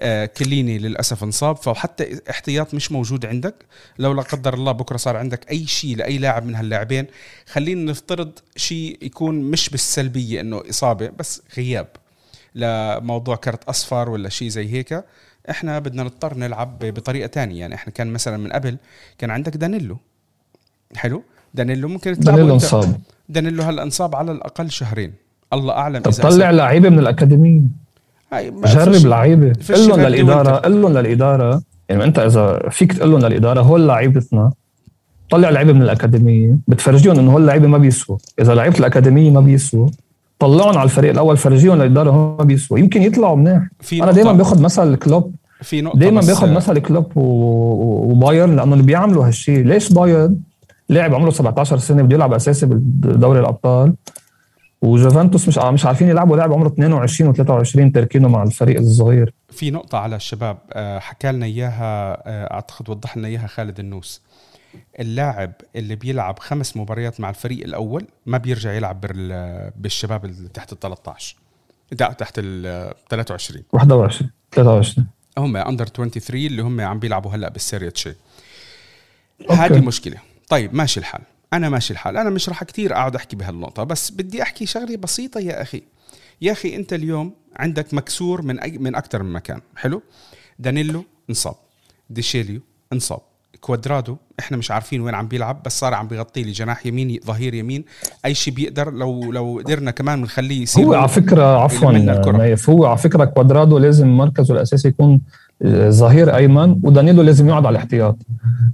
آه كليني للأسف انصاب فحتى احتياط مش موجود عندك. لو لا قدر الله بكرة صار عندك أي شيء لأي لاعب من هاللاعبين. خلينا نفترض شيء يكون مش بالسلبية إنه إصابة بس غياب لموضوع كرت أصفر ولا شيء زي هيك. إحنا بدنا نضطر نلعب بطريقة تانية. يعني إحنا كان مثلا من قبل كان عندك دانيلو. حلو؟ دانيلو ممكن تلعبه دانيلو انصاب. دانيلو هلأ انصاب على الأقل شهرين. الله أعلم طب طلع لعيبة من الاكاديميه جرب لعيبة. قل لهم للإدارة قل لهم للإدارة. يعني أنت إذا فيك تقول لهم للإدارة هول لعيبتنا طلع لعيبة من الأكاديمية. بتفرجيهم إنه هول اللعيبه ما بيسووا. إذا لعيبة الأكاديمية ما بيسووا طلعهم على الفريق الأول فرجيهم للإدارة هم ما بيسووا. يمكن يطلعوا منيح. أنا دائما باخذ مثل كلوب. في نقطة دائما باخذ مثل كلوب وبايرن لأنه اللي بيعملوا هالشيء ليش بايرن لاعب عمره 17 سنة بده يلعب أساسي بدوري الأبطال؟ وجوفنتوس مش مش عارفين يلعبوا لاعب عمره 22 و23 تركينه مع الفريق الصغير. في نقطة على الشباب آه، حكى لنا إياها آه، أعتقد وضح لنا إياها خالد النوس. اللاعب اللي بيلعب خمس مباريات مع الفريق الأول ما بيرجع يلعب بالشباب اللي تحت ال 13 تحت ال 23 21 23 هم under 23 اللي هم عم بيلعبوا هلأ بالسيريا تشي. هذه مشكلة. طيب ماشي الحال. أنا ماشي الحال. أنا مش راح كثير أقعد أحكي بهالنقطة بس بدي أحكي شغلة بسيطة يا أخي. يا أخي أنت اليوم عندك مكسور من أي من أكثر من مكان. حلو؟ دانيلو انصاب. ديشيليو انصاب. كوادرادو إحنا مش عارفين وين عم بيلعب بس صار عم بيغطي لي جناح يمين ظهير يمين. أي شيء بيقدر لو لو قدرنا كمان بنخليه يصير هو على فكرة عفوا نايف هو على فكرة كوادرادو لازم مركزه الأساسي يكون ظهير أيمن ودانيلو لازم يقعد على الاحتياط.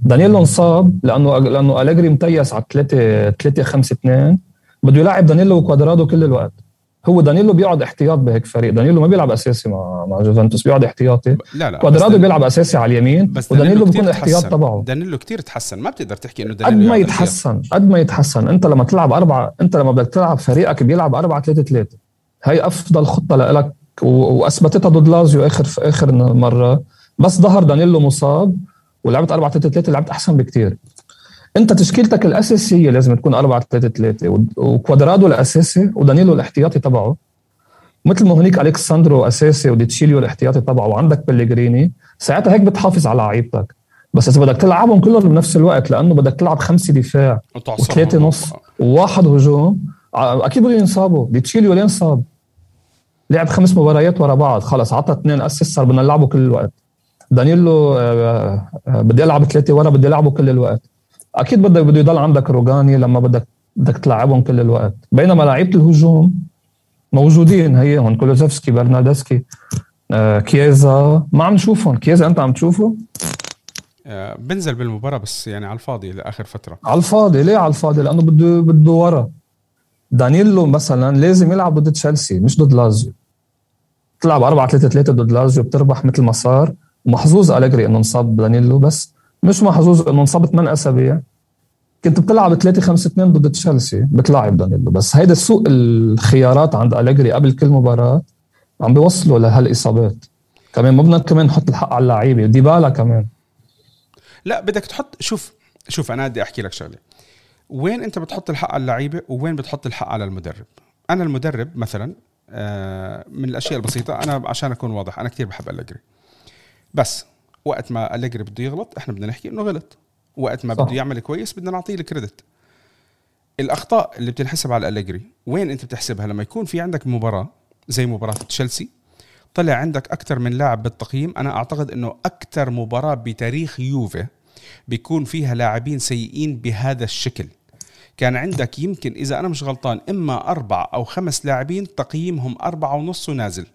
دانيلو انصاب لأنه لأنه أليجري متيس على 3 3 5 2 بده يلعب دانيلو وكوادرادو كل الوقت. هو دانيلو بيقعد احتياط بهيك فريق. دانيلو ما بيلعب أساسي مع مع جوفنتوس بيقعد احتياطي. لا لا كوادرادو بيلعب أساسي على اليمين بس ودانيلو بيكون الاحتياط تبعه دانيلو كثير تحسن. ما بتقدر تحكي إنه دانيلو قد ما يتحسن قد ما يتحسن. أنت لما تلعب أربعة أنت لما بدك تلعب فريقك بيلعب 4 3 3 هي أفضل خطة لك وأثبتتها ضد لازيو آخر في آخر مرة. بس ظهر دانيلو مصاب ولعبت 4 3 3 لعبت أحسن بكثير أنت تشكيلتك الأساسية لازم تكون 4 3 3 وكوادرادو الأساسي ودانيلو الاحتياطي تبعه. مثل ما هونيك الكساندرو أساسي وديتشيليو الاحتياطي تبعه وعندك بليجريني. ساعتها هيك بتحافظ على لعيبتك. بس إذا بدك تلعبهم كلهم بنفس الوقت لأنه بدك تلعب خمسة دفاع وثلاثة نص وواحد هجوم أكيد بده ينصابوا. ديتشيليو لين صاب لعب خمس مباريات ورا بعض. خلص عطى اثنين اسس صار بدنا نلعبه كل الوقت. دانييلو آه، آه، بدي ألعب ثلاثة ورا بدي ألعبه كل الوقت. أكيد بدك بده يضل عندك روجاني لما بدك بدك تلعبهم كل الوقت. بينما لعيبة الهجوم موجودين هي هون كولوزفسكي برناردسكي آه، كييزا. ما عم نشوفهم. كييزا أنت عم تشوفه؟ بنزل بالمباراة بس يعني على الفاضي لآخر فترة. على الفاضي؟ ليه على الفاضي؟ لأنه بده بده ورا. دانييلو مثلا لازم يلعب ضد تشيلسي مش ضد لازيو. تلعب 4 3 3 ضد لازيو بتربح مثل ما صار. ومحظوظ أليجري إنه انصاب دانيلو بس مش محظوظ إنه انصاب 8 أسابيع. كنت بتلعب 3 5 2 ضد تشيلسي بتلاعب دانيلو بس هيدا سوق الخيارات عند أليجري قبل كل مباراة. عم بيوصلوا لهالإصابات. كمان ما بدنا كمان نحط الحق على اللعيبة ديبالا كمان. لا بدك تحط شوف شوف أنا بدي أحكي لك شغلة. وين أنت بتحط الحق على اللعيبة ووين بتحط الحق على المدرب؟ أنا المدرب مثلا من الأشياء البسيطة. أنا عشان أكون واضح أنا كثير بحب أليجري. بس وقت ما أليجري بده يغلط إحنا بدنا نحكي إنه غلط. وقت ما بده يعمل كويس بدنا نعطيه الكريدت. الأخطاء اللي بتنحسب على أليجري وين أنت بتحسبها؟ لما يكون في عندك مباراة زي مباراة تشيلسي طلع عندك أكثر من لاعب بالتقييم. أنا أعتقد إنه أكثر مباراة بتاريخ يوفي بيكون فيها لاعبين سيئين بهذا الشكل. كان عندك يمكن إذا أنا مش غلطان إما أربع أو خمس لاعبين تقييمهم أربعة ونص ونازل.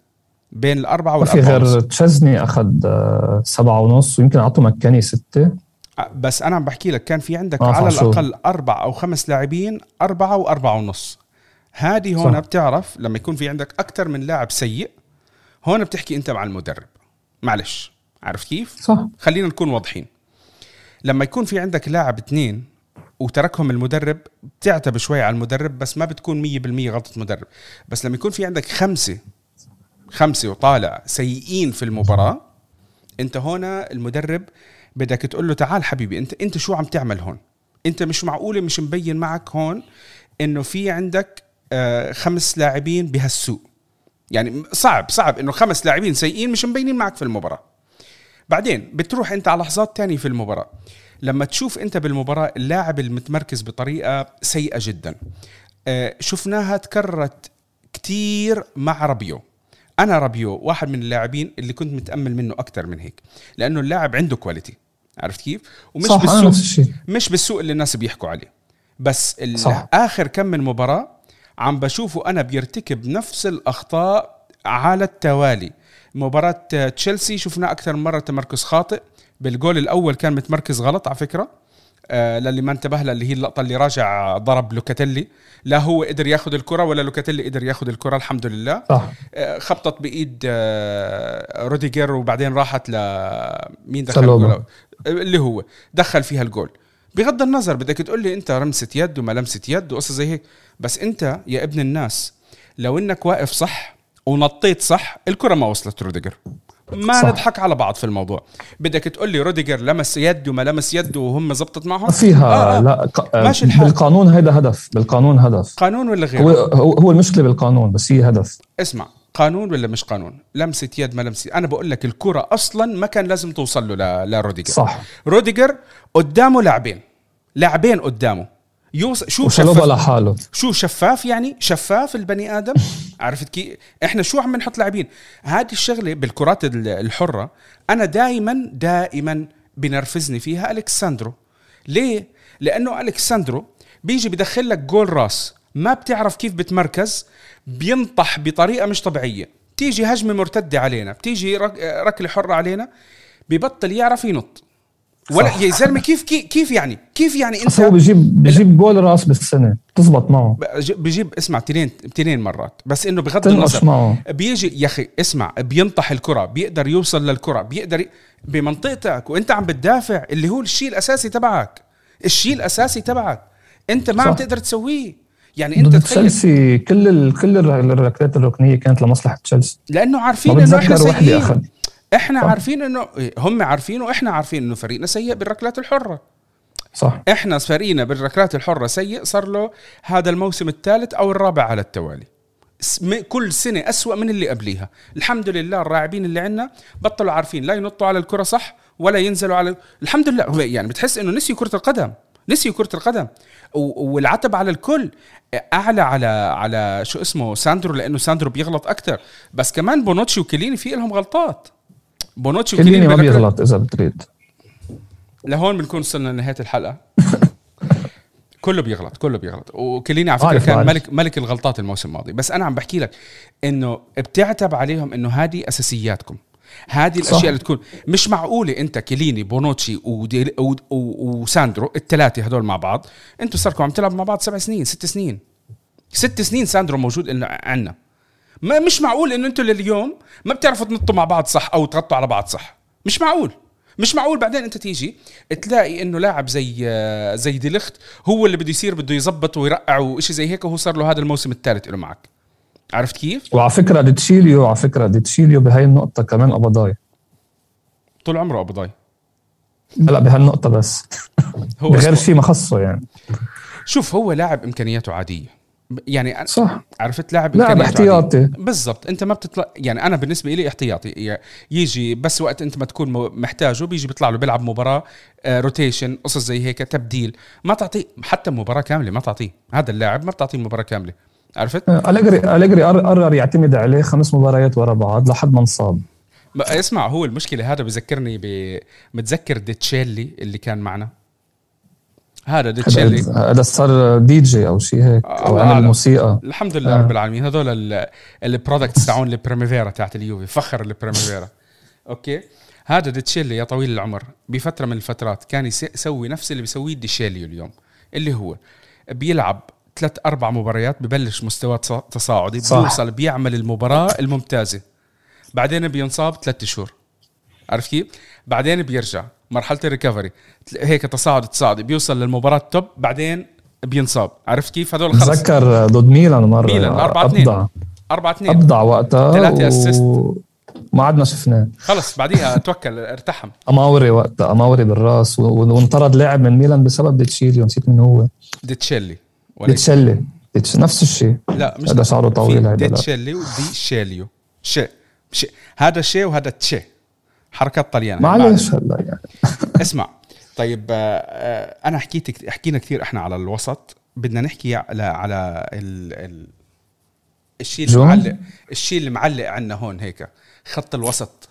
بين الأربعة والأربعة في غير تشزني أخذ آه، سبعة ونص ويمكن أعطوا مكاني ستة. آه، بس أنا عم بحكي لك كان في عندك على الأقل أربع أو خمس لاعبين أربعة وأربعة ونص. هذه هون صح. بتعرف لما يكون في عندك أكثر من لاعب سيء هون بتحكي أنت مع المدرب. معلش. عارف كيف؟ صح. خلينا نكون واضحين. لما يكون في عندك لاعب اثنين وتركهم المدرب بتعتب شوي على المدرب بس ما بتكون 100% غلطة مدرب. بس لما يكون في عندك خمسة خمسة وطالع سيئين في المباراة انت هنا المدرب بدك تقول له تعال حبيبي انت انت شو عم تعمل هون؟ انت مش معقولة مش مبين معك هون انه في عندك آه، خمس لاعبين بهالسوء. يعني صعب صعب انه خمس لاعبين سيئين مش مبينين معك في المباراة. بعدين بتروح انت على لحظات تانية في المباراة. لما تشوف أنت بالمباراة اللاعب المتمركز بطريقة سيئة جدا. آه، شفناها تكررت كتير مع ربيو أنا ربيو واحد من اللاعبين اللي كنت متأمل منه أكثر من هيك لأنه اللاعب عنده quality عرفت كيف؟ ومش صح بالسوق نفس الشيء. مش بالسوق اللي الناس بيحكوا عليه. بس صح. آخر كم من مباراة عم بشوفه أنا بيرتكب نفس الأخطاء على التوالي. مباراة تشيلسي شفنا أكثر مرة تمركز خاطئ. بالجول الأول كان متمركز غلط على فكرة. آه للي ما انتبه لها اللي هي اللقطة اللي راجع ضرب لوكاتيلي. لا هو قدر ياخذ الكرة ولا لوكاتيلي قدر ياخذ الكرة الحمد لله. صح. آه، خبطت بإيد آه، روديجر وبعدين راحت ل مين دخل. الجول؟ اللي هو دخل فيها الجول. بغض النظر بدك تقول لي أنت لمسه يد وما لمسه يد وقصة زي هيك. بس أنت يا ابن الناس لو إنك واقف صح ونطيت صح الكرة ما وصلت روديجر ما صح. نضحك على بعض في الموضوع. بدك تقول لي روديجر لمس يد وما لمس يد وهم زبطت معهم؟ فيها آه آه. لا ق- ماشي الحال. بالقانون هيدا هدف بالقانون هدف. قانون ولا غير هو هو المشكلة بالقانون بس هي هدف. اسمع قانون ولا مش قانون؟ لمسة يد ما لمسة أنا بقول لك الكرة أصلا ما كان لازم توصل له لروديجر صح. روديجر قدامه لاعبين. لاعبين قدامه. يوص شو شفاف لحاله؟ شو شفاف يعني؟ شفاف البني آدم. عرفت كيف إحنا شو عم نحط لاعبين؟ هذه الشغلة بالكرات ال- الحرة أنا دائما دائما بنرفزني فيها الكساندرو ليه؟ لأنه الكساندرو بيجي بدخل لك جول راس. ما بتعرف كيف بتمركز. بينطح بطريقة مش طبيعية. بتيجي هجمة مرتدة علينا. بتيجي رك- ركلة حرة علينا. ببطل يعرف ينط. ولا. يا زلمة كيف كيف كيف يعني؟ كيف يعني انت هو بيجيب بيجيب جول راس بالسنة. تزبط معه. بج- بجيب اسمع تنين تنين مرات. بس إنه بغض النظر معه. بيجي يا أخي اسمع بينطح الكرة بيقدر يوصل للكرة بيقدر ي... بمنطقتك وأنت عم بتدافع اللي هو الشيء الأساسي تبعك. الشيء الأساسي تبعك. أنت ما عم. تقدر تسويه. يعني أنت تشيلسي كل ال... كل الر- الركلات الركنية كانت لمصلحة تشيلسي. لأنه عارفين إنه إحنا سيئين. إحنا صح. عارفين انه إيه، هم عارفين وإحنا عارفين إنه فريقنا سيء بالركلات الحرة. صح. إحنا فريقنا بالركلات الحرة سيء صار له هذا الموسم الثالث أو الرابع على التوالي. كل سنة أسوأ من اللي قبليها. الحمد لله اللاعبين اللي عندنا بطلوا عارفين لا ينطوا على الكرة صح ولا ينزلوا على الحمد لله. هو يعني بتحس إنه نسيوا كرة القدم نسيوا كرة القدم. والعتب على الكل. أعلى على على شو اسمه ساندرو لأنه ساندرو بيغلط أكثر بس كمان بونوتشي وكيليني في لهم غلطات. بونوتشي كليني ما بيغلط إذا بتريد. لهون بنكون وصلنا لنهاية الحلقة. [LAUGHS] كله بيغلط كله بيغلط. وكليني على فكرة كان عارف. ملك ملك الغلطات الموسم الماضي. بس أنا عم بحكي لك إنه بتعتب عليهم إنه هذه أساسياتكم. هذه صح. الأشياء اللي تكون مش معقولة أنت كليني بونوتشي ودي و- و- وساندرو الثلاثة هدول مع بعض أنتوا صاركم عم تلعبوا مع بعض سبع سنين ست سنين. ست سنين ساندرو موجود إنه عنا. ما مش معقول إنه أنتوا لليوم ما بتعرفوا تنطوا مع بعض صح أو تغطوا على بعض صح. مش معقول. مش معقول. بعدين أنت تيجي تلاقي إنه لاعب زي زي دي لخت هو اللي بده يصير بده يزبط ويرقع وشيء زي هيك وهو صار له هذا الموسم الثالث له معك. عرفت كيف؟ وعلى فكرة ديتشيليو على فكرة ديتشيليو بهاي النقطة كمان قبضاي طول عمره قبضاي لا بهالنقطه بس. هو بغير أسبوع. شيء ما خصه يعني. شوف هو لاعب إمكانياته عادية. ب- يعني أنا- صح. عرفت لاعب لاعب. احتياطي. بالضبط. أنت ما بتطلع يعني أنا بالنسبة لي احتياطي. يجي بس وقت أنت ما تكون محتاجه بيجي بيطلع له بيلعب مباراة آه، rotation قصص زي هيك تبديل. ما تعطيه حتى مباراة كاملة ما تعطيه. هذا اللاعب ما بتعطيه مباراة كاملة. عرفت؟ أليجري أليجري قر- قرر يعتمد عليه خمس مباريات ورا بعض لحد ما انصاب. اسمع هو المشكلة هذا بذكرني ب متذكر ديتشيلي اللي كان معنا. هذا ديتشيلي هذا هذا صار دي جي أو شيء هيك أو عمل. موسيقى. الحمد لله آه. رب العالمين. هذول ال products تاعون البريميفيرا تاعت اليوفي. فخر البريميفيرا okay؟ هذا ديتشيلي يا طويل العمر. بفترة من الفترات كان يس- يسوي نفس اللي بيسويه ديشيليو اليوم اللي هو بيلعب ثلاث أربع مباريات ببلش مستوى تص- تصاعدي. بيوصل بيعمل المباراة الممتازة. بعدين بينصاب ثلاث شهور. عرفت كيف؟ بعدين بيرجع مرحلة ال recovery هيك تصاعد تصاعدي بيوصل للمباراة ال top بعدين بينصاب. عرفت كيف؟ هدول خلص. بتذكر ضد ميلان مرة ميلان 4-2. ابدع 4 2 أبدع وقتها ثلاثة assist. وما عدنا شفناه. خلص بعديها توكل ارتحم. [LAUGHS] أماوري وقتها أماوري بالراس و- و- وانطرد لاعب من ميلان بسبب ديتشيليو نسيت من هو. ديتشيلي. ديتشيلي. نفس الشيء. لا مش هذا شعره طويل هذا تشيلي ودي شيليو شي شي هذا شي وهذا تشي حركات طليانة. معلش هلا يعني. [LAUGHS] اسمع طيب آه، آه، أنا حكيت حكينا كثير إحنا على الوسط. بدنا نحكي على على ال ال الشيء اللي معلق الشيء اللي معلق عندنا هون هيك خط الوسط.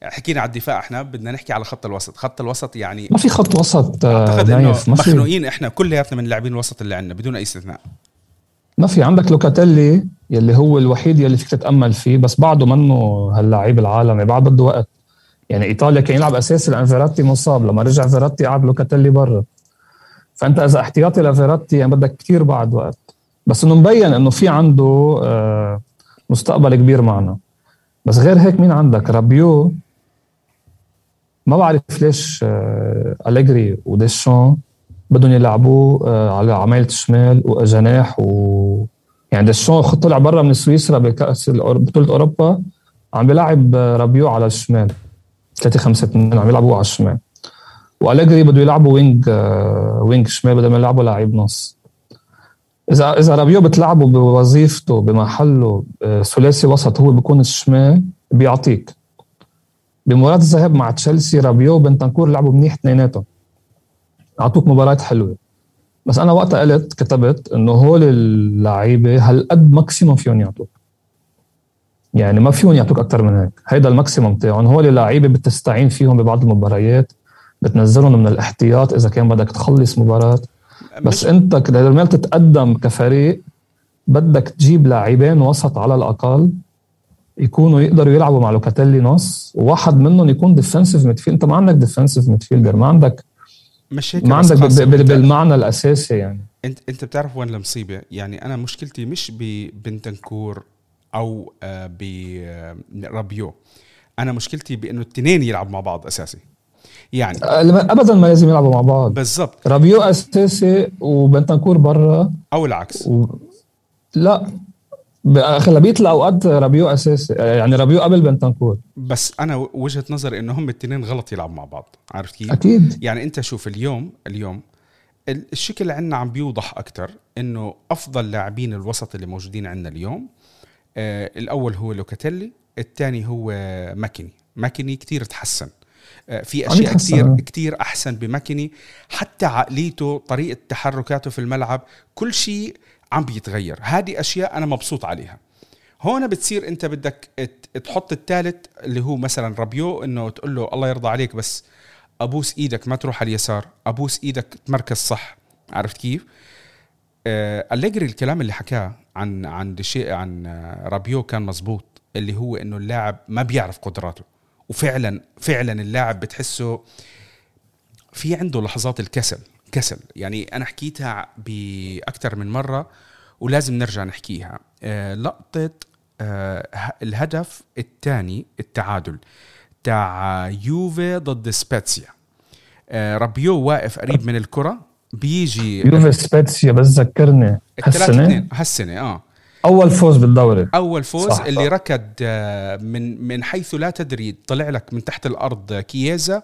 يعني حكينا على الدفاع إحنا بدنا نحكي على خط الوسط. خط الوسط يعني ما في خط وسط آه، أعتقد إنه مخنوقين إحنا كلياتنا من لاعبين الوسط اللي عندنا بدون أي استثناء. ما في عندك لوكاتيلي يلي هو الوحيد يلي فيك تتأمل فيه بس بعده منه هاللعيب العالمي بعد بده وقت. يعني إيطاليا كان يلعب أساسي لأن فيراتي مصاب لما رجع فيراتي قعد لوكاتيلي برا. فأنت إذا احتياطي لفيراتي يعني بدك كثير بعد وقت. بس إنه مبين إنه في عنده آه، مستقبل كبير معنا. بس غير هيك مين عندك؟ رابيو. ما بعرف ليش آه، أليجري وديشون. بدهم يلعبوه آه، على عماية الشمال وجناح و يعني ديشون طلع برا من سويسرا بكأس بطولة أوروبا عم بيلعب رابيو على الشمال. 3 5 2 عم يلعبوا على الشمال. وأليجري بده يلعبوا wing آه، wing شمال بدل ما يلعبوا لعيب نص. إذا إذا رابيو بتلعبه بوظيفته بمحله ثلاثي وسط هو بيكون الشمال بيعطيك. بمباراة الذهاب مع تشيلسي رابيو وبنتنكور لعبوا منيح اثنيناتهم. أعطوك مباراة حلوة. بس أنا وقتها قلت كتبت إنه هول اللعيبة هالقد maximum فيهم يعطوك. يعني ما فيهم يعطوك أكثر من هيك. هيدا ال maximum تاعهم. هول اللعيبة بتستعين فيهم ببعض المباريات بتنزلهم من الاحتياط إذا كان بدك تخلص مباراة. بس أنت لما تتقدم كفريق بدك تجيب لاعبين وسط على الأقل يكونوا يقدروا يلعبوا مع لوكاتيلي نص وواحد منهم يكون defensive midfield أنت ما عندك defensive midfielder ما عندك مش هيك ما عندك بالمعنى الأساسي يعني. أنت أنت بتعرف وين المصيبه يعني أنا مشكلتي مش ببنتنكور أو آه، برابيو آه، أنا مشكلتي بإنه الاثنين يلعبوا مع بعض أساسي. يعني آه، ابدا ما لازم يلعبوا مع بعض. بالضبط. رابيو أساسي وبنتنكور برا. أو العكس. و... لا. باغلبيه الاوقات رابيو اساسي يعني رابيو قبل بنتنكور. بس أنا وجهة نظري انه هم الاثنين غلط يلعبوا مع بعض عرفت كيف؟ أكيد. يعني أنت شوف اليوم اليوم الشكل اللي عندنا عم بيوضح أكثر إنه أفضل لاعبين الوسط اللي موجودين عندنا اليوم آه الأول هو لوكاتيلي الثاني هو ماكيني. ماكيني كتير تحسن. آه في أشياء كثير كثير أحسن بماكيني حتى عقليته طريقة تحركاته في الملعب كل شيء عم بيتغير. هذه أشياء أنا مبسوط عليها. هون بتصير أنت بدك تحط الثالث اللي هو مثلا رابيو إنه تقول له الله يرضى عليك بس أبوس إيدك ما تروح على اليسار أبوس إيدك تمركز صح. عرفت كيف؟ آه أليجري الكلام اللي حكاه عن عن شيء عن رابيو كان مزبوط اللي هو إنه اللاعب ما بيعرف قدراته. وفعلا فعلا اللاعب بتحسه في عنده لحظات الكسل. كسل. يعني أنا حكيتها باكثر من مرة ولازم نرجع نحكيها. آه لقطة آه الهدف الثاني التعادل تاع يوفي ضد سبيتسيا. آه رابيو واقف قريب من الكرة بيجي يوفي سباتسيا بس ذكرني هالسنة؟ هالسنة آه. أول فوز بالدوري. أول فوز صح. اللي صح. ركض من من حيث لا تدري طلع لك من تحت الأرض كييزا.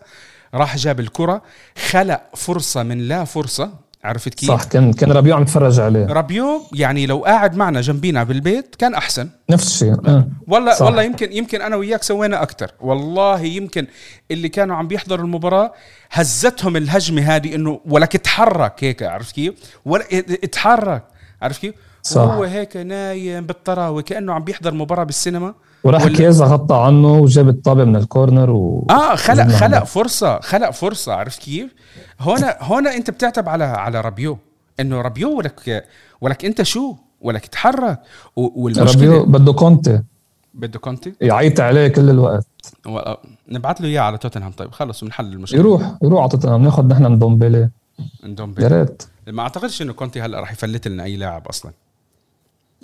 راح جاب الكرة خلق فرصة من لا فرصة عرفت كيف؟ صح كان كان ربيو عم يتفرج عليه ربيو يعني لو قاعد معنا جنبينا بالبيت كان أحسن نفس الشيء أه. والله صح. والله يمكن يمكن أنا وياك سوينا أكثر والله يمكن اللي كانوا عم بيحضروا المباراة هزتهم الهجمة هذه إنه ولك اتحرك هيك عرفت كيف؟ ولا اتحرك عرفت كيف؟ صح. وهو هيك نايم بالطراوة كأنه عم بيحضر مباراة بالسينما وراح. كيزا غطى عنه وجاب الطابة من الكورنر و آه خلق خلق فرصة خلق فرصة عرفت كيف؟ هون هون أنت بتعتب على على رابيو إنه رابيو ولك ولك أنت شو؟ ولك تحرك والمشكلة رابيو بده كونتي. بده كونتي؟ يعيط عليه كل الوقت. نبعث له إياه على توتنهام. طيب خلص بنحل المشكلة. يروح يروح على توتنهام ناخذ نحن ندومبيلي يا ريت. ما أعتقدش إنه كونتي هلأ راح يفلت لنا أي لاعب أصلا.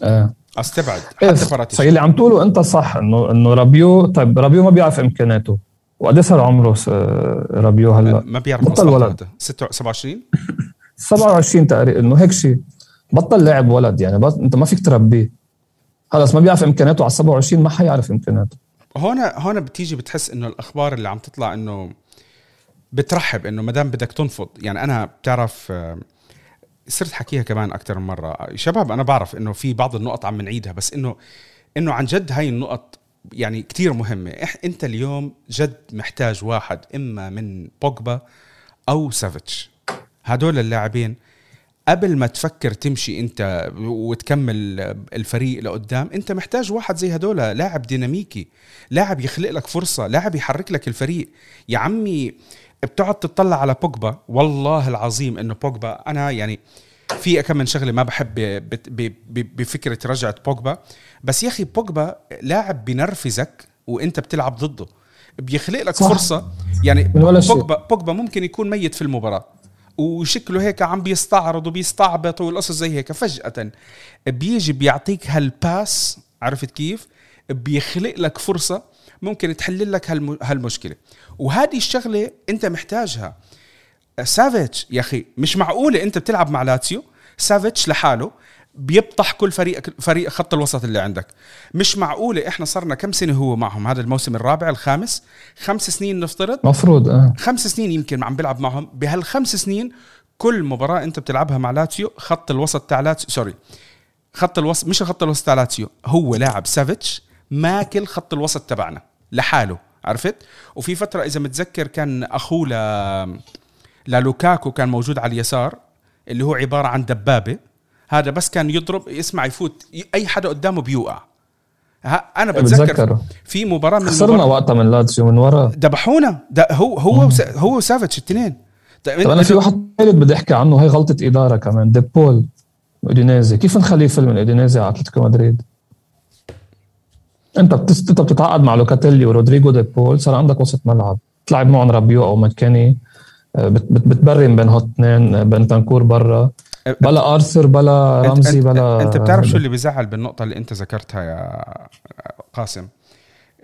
إيه استبعد حتى فراتي فاللي عم تقوله أنت صح انه إنه رابيو طيب رابيو ما بيعرف إمكاناته. وقد صار عمره رابيو هلأ؟ ما بيعرف بطل ولد. 27 27 [LAUGHS] تقريبا إنه هيك شيء بطل لاعب ولد يعني بس أنت ما فيك تربيه. خلص ما بيعرف إمكاناته على 27 ما حيعرف إمكاناته. هون هون بتيجي بتحس إنه الأخبار اللي عم تطلع إنه بترحب إنه ما دام بدك تنفض. يعني أنا بتعرف صرت حكيها كمان أكثر من مرة. شباب أنا بعرف إنه في بعض النقط عم نعيدها بس إنه إنه عن جد هاي النقط يعني كتير مهمة. إح أنت اليوم جد محتاج واحد إما من بوجبا أو سافيتش. هدول اللاعبين قبل ما تفكر تمشي أنت وتكمل الفريق لقدام أنت محتاج واحد زي هدول لاعب ديناميكي لاعب يخلق لك فرصة لاعب يحرك لك الفريق. يا عمي بتقعد تطلع على بوجبا؟ والله العظيم إنه بوجبا. أنا يعني في كم من شغلة ما بحب بفكرة رجعة بوجبا. بس يا أخي بوجبا لاعب بنرفزك وإنت بتلعب ضده. بيخلق لك صح. فرصة. يعني بوجبا بوجبا ممكن يكون ميت في المباراة. وشكله هيك عم بيستعرض وبيستعبط والقصص زي هيك. فجأة بيجي بيعطيك هالباس عرفت كيف؟ بيخلق لك فرصة. ممكن تحل لك هالمشكلة. وهذه الشغلة أنت محتاجها. سافيتش يا أخي مش معقولة أنت بتلعب مع لاتسيو. سافيتش لحاله بيبطح كل فريق فريق خط الوسط اللي عندك. مش معقولة إحنا صرنا كم سنة هو معهم؟ هذا الموسم الرابع الخامس. خمس سنين نفترض. مفروض آه. خمس سنين يمكن عم بيلعب معهم. بهالخمس سنين كل مباراة أنت بتلعبها مع لاتسيو خط الوسط تاع لاتسيو sorry خط الوسط مش خط الوسط تاع لاتسيو هو لاعب سافيتش ماكل خط الوسط تبعنا. لحاله عرفت؟ وفي فترة إذا متذكر كان أخوه ل... للوكاكو كان موجود على اليسار اللي هو عبارة عن دبابة. هذا بس كان يضرب يسمع يفوت أي حدا قدامه بيوقع. أنا بتذكر في مباراة من خسرنا وقتها من لاتسيو من ورا. ذبحونا هو هو هو وسافيتش الاثنين. طيب أنا في واحد ثالث بدي أحكي عنه هي غلطة إدارة كمان ديبول إودينيزي. كيف نخليه يفل من إودينيزي على أتلتيكو مدريد؟ انت انت بتتعاقد مع لوكاتيلي ورودريجو ديبول صار عندك وسط ملعب. تلعب معهم رابيو أو مكيني آه، بتبرم بين هالاثنين آه، بنتنكور برا. بلا أرثر بلا رمزي انت بلا أنت بتعرف شو اللي بيزعل بالنقطة اللي أنت ذكرتها يا قاسم؟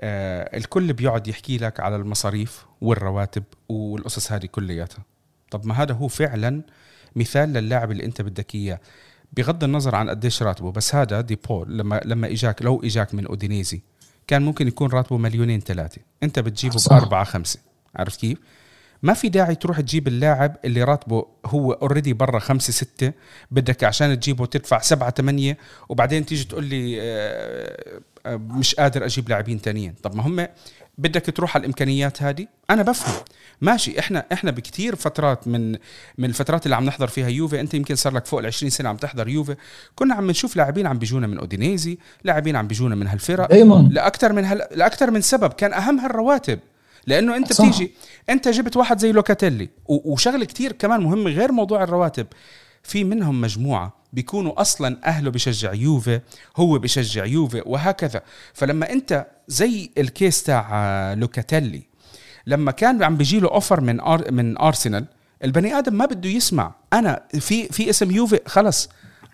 آه الكل بيقعد يحكي لك على المصاريف والرواتب والقصص هذه كلياتها. طب ما هذا هو فعلا مثال للاعب اللي أنت بدك إياه. بغض النظر عن قديش راتبه بس هذا دي بول لما لما إجاك لو إجاك من أودينيزي كان ممكن يكون راتبه مليونين ثلاثة. أنت بتجيبه بأربعة خمسة. عرفت كيف؟ ما في داعي تروح تجيب اللاعب اللي راتبه هو already برا خمسة ستة. بدك عشان تجيبه تدفع سبعة ثمانية. وبعدين تيجي تقول لي آه، آه، مش قادر أجيب لاعبين تانيين. طب ما هم بدك تروح على الإمكانيات هذه؟ أنا بفهم. ماشي إحنا إحنا بكثير فترات من من الفترات اللي عم نحضر فيها يوفي. أنت يمكن صار لك فوق ال 20 سنة عم تحضر يوفي. كنا عم نشوف لاعبين عم بيجونا من أودينيزي لاعبين عم بيجونا من هالفرق. لأكثر من هل... لأكثر من سبب. كان أهم هالرواتب. لأنه أنت صح. بتيجي أنت جبت واحد زي لوكاتيلي. وشغلة كتير كمان مهمة غير موضوع الرواتب. في منهم مجموعة بيكونوا أصلا أهله بشجع يوفي هو بشجع يوفي وهكذا. فلما أنت زي ال case تاع لوكاتيلي لما كان عم بيجي له offer من أر من ارسنال البني آدم ما بده يسمع. أنا في في اسم يوفي خلص.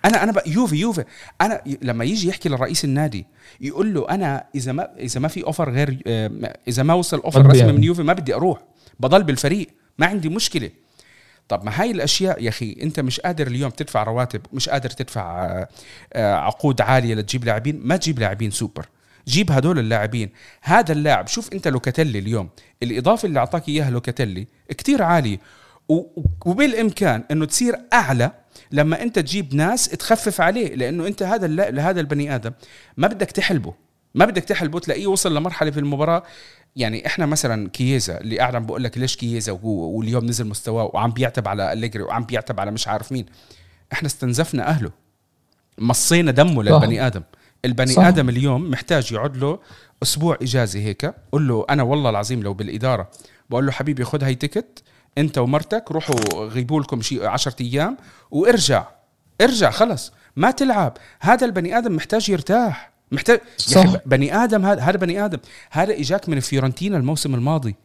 أنا أنا يوفي يوفي. أنا لما يجي يحكي لرئيس النادي يقول له أنا إذا ما إذا ما في offer غير آه، إذا ما وصل offer رسمي من يوفي ما بدي أروح. بضل بالفريق. ما عندي مشكلة. طب ما هاي الأشياء يا أخي أنت مش قادر اليوم تدفع رواتب مش قادر تدفع آه، آه، عقود عالية لتجيب لاعبين ما تجيب لاعبين سوبر. جيب هدول اللاعبين. هذا اللاعب شوف أنت لوكاتيلي اليوم الإضافة اللي أعطاك إياها لوكاتيلي كتير عالية. وبالإمكان إنه تصير أعلى لما أنت تجيب ناس تخفف عليه لأنه أنت هذا لهذا البني آدم ما بدك تحلبه. ما بدك تحلبه تلاقيه وصل لمرحلة في المباراة يعني إحنا مثلا كييزا اللي قاعد عم بقول لك ليش كييزا واليوم نزل مستواه وعم بيعتب على أليجري وعم بيعتب على مش عارف مين إحنا استنزفنا أهله مصينا دمه للبني آدم. البني صح. آدم اليوم محتاج يقعد له أسبوع إجازة هيك قول له أنا والله العظيم لو بالإدارة بقول له حبيبي خذ هاي تيكت أنت ومرتك روحوا غيبوا لكم شيء 10 أيام وإرجع إرجع خلص ما تلعب هذا البني آدم محتاج يرتاح. محتاج صح. بني آدم هذا هذا بني آدم هذا إجاك من فيورنتينا الموسم الماضي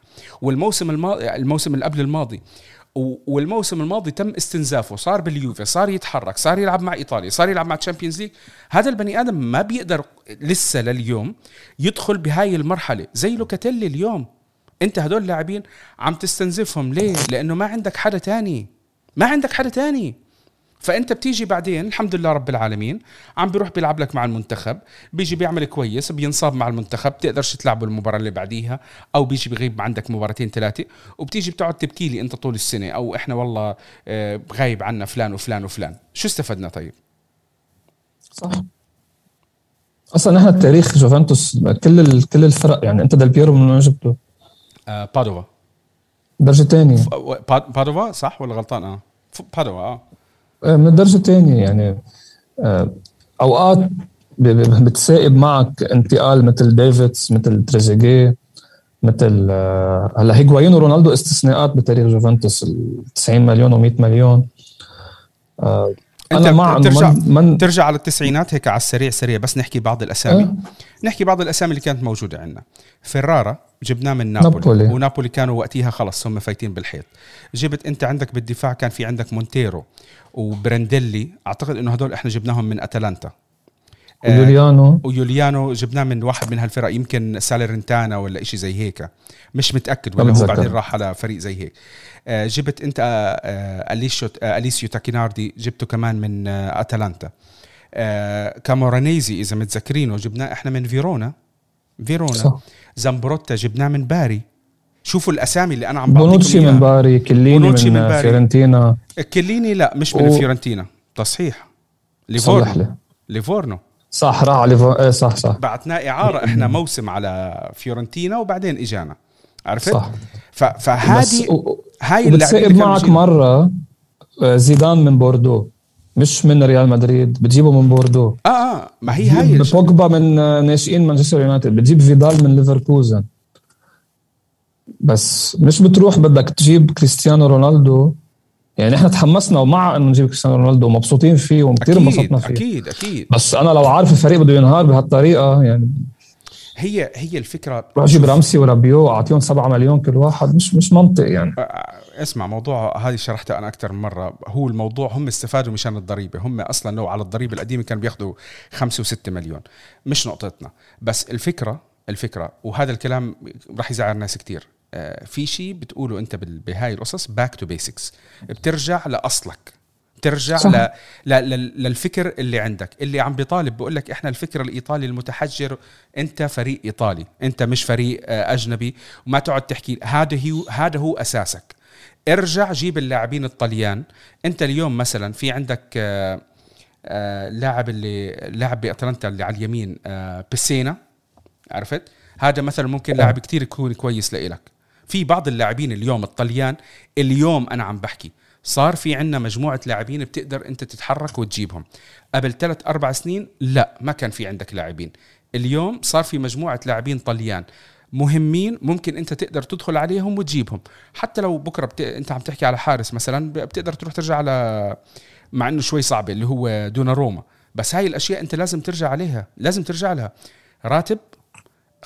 والموسم الماضي الموسم اللي قبل الماضي. والموسم الماضي تم استنزافه صار باليوفي صار يتحرك صار يلعب مع إيطاليا صار يلعب مع Champions League هذا البني آدم ما بيقدر لسه لليوم يدخل بهاي المرحلة زي لوكاتيلي اليوم. أنت هدول اللاعبين عم تستنزفهم ليه؟ لأنه ما عندك حدا تاني. ما عندك حدا تاني. فأنت بتيجي بعدين الحمد لله رب العالمين عم بيروح بيلعب لك مع المنتخب بيجي بيعمل كويس بينصاب مع المنتخب بتقدرش تلعبه المباراة اللي بعديها أو بيجي بغيب عندك مباراتين ثلاثة وبتيجي بتقعد تبكي لي أنت طول السنة أو إحنا والله آه، غايب عنا فلان وفلان وفلان. شو استفدنا طيب؟ صح. أصلا نحن التاريخ جوفنتوس كل ال... كل الفرق يعني أنت ديل بيرو من وين جبته؟ آه بادوفا درجه ثانية بادوفا صح ولا غلطان؟ آه. بادوفا آه. من الدرجه الثانية يعني آه، أوقات بتصيب معك انتقال مثل ديفيدز مثل تريزيجيه مثل آه، هلا هيغوايين ورونالدو استثناءات بتاريخ جوفنتوس 90 مليون و100 مليون. أنا مع ترجع من, من ترجع على التسعينات هيك على السريع سريع بس نحكي بعض الأسامي. أه؟ نحكي بعض الأسامي اللي كانت موجودة عندنا. فيرارا جبناه من نابولي, نابولي. ونابولي كانوا وقتها خلص هم فايتين بالحيط. جبت أنت عندك بالدفاع كان في عندك مونتيرو وبيرينديلي. أعتقد إنه هدول إحنا جبناهم من أتلانتا. ويوليانو آه ويوليانو. جبناه من واحد من هالفرق يمكن ساليرنتانا ولا إشي زي هيك. مش متأكد ولا هو بعدين راح على فريق زي هيك. آه جبت أنت آه أليسيو أليسيو تاكيناردي جبته كمان من أتلانتا. كامورانيزي إذا متذكرينه جبناه إحنا من فيرونا. فيرونا. صح. زامبروتا جبناه من باري. شوفوا الأسامي اللي أنا عم بعطيكم بونوتشي من باري كيليني من, من باري. فيورنتينا كيليني لا مش من و... فيورنتينا تصحيح. ليفورنو. ليفورنو. صح راح على ليفورنو إيه صح صح. بعتناه إعارة إحنا موسم على فيورنتينا وبعدين إجانا. عرفت؟ صح. فهذه. هاي اللي معك مرة آه، زيدان من بوردو. مش من ريال مدريد بتجيبه من بوردو. آه آه ما هي هاي بوجبا من آه، ناشئين مانشستر يونايتد بتجيب فيدال من ليفركوزن. بس مش بتروح بدك تجيب كريستيانو رونالدو. يعني إحنا تحمسنا ومع إنه نجيب كريستيانو رونالدو ومبسوطين فيه وكثير انبسطنا فيه. أكيد أكيد. بس أنا لو عارف الفريق بده ينهار بهالطريقة يعني هي هي الفكرة. روح أجيب رامسي ورابيو أعطيهم 7 مليون كل واحد. مش مش منطق يعني. اسمع موضوع هذه شرحتها أنا أكثر من مرة. هو الموضوع هم استفادوا مشان الضريبة. هم أصلا لو على الضريبة القديمة كانوا بياخذوا 5 و6 مليون. مش نقطتنا. بس الفكرة الفكرة وهذا الكلام راح يزعل ناس كثير في شيء بتقوله أنت بهاي القصص back to basics بترجع لأصلك. ترجع ل... ل... للفكر اللي عندك. اللي عم بيطالب بقول لك إحنا الفكر الإيطالي المتحجر أنت فريق إيطالي أنت مش فريق آه، أجنبي. وما تقعد تحكي هذا هو هذا هو أساسك. ارجع جيب اللاعبين الطليان. أنت اليوم مثلا في عندك آه، لاعب اللي لاعب بأتلانتا اللي على اليمين بيسينا. عرفت؟ هذا مثلا ممكن لاعب كتير يكون كويس لإلك. في بعض اللاعبين اليوم الطليان اليوم أنا عم بحكي صار في عندنا مجموعة لاعبين بتقدر انت تتحرك وتجيبهم. قبل ثلاث أربع سنين لا ما كان في عندك لاعبين. اليوم صار في مجموعة لاعبين طليان مهمين ممكن انت تقدر تدخل عليهم وتجيبهم. حتى لو بكرة بت... انت عم تحكي على حارس مثلا بتقدر تروح ترجع على مع انه شوي صعبة اللي هو دونا روما بس هاي الأشياء انت لازم ترجع عليها لازم ترجع لها. راتب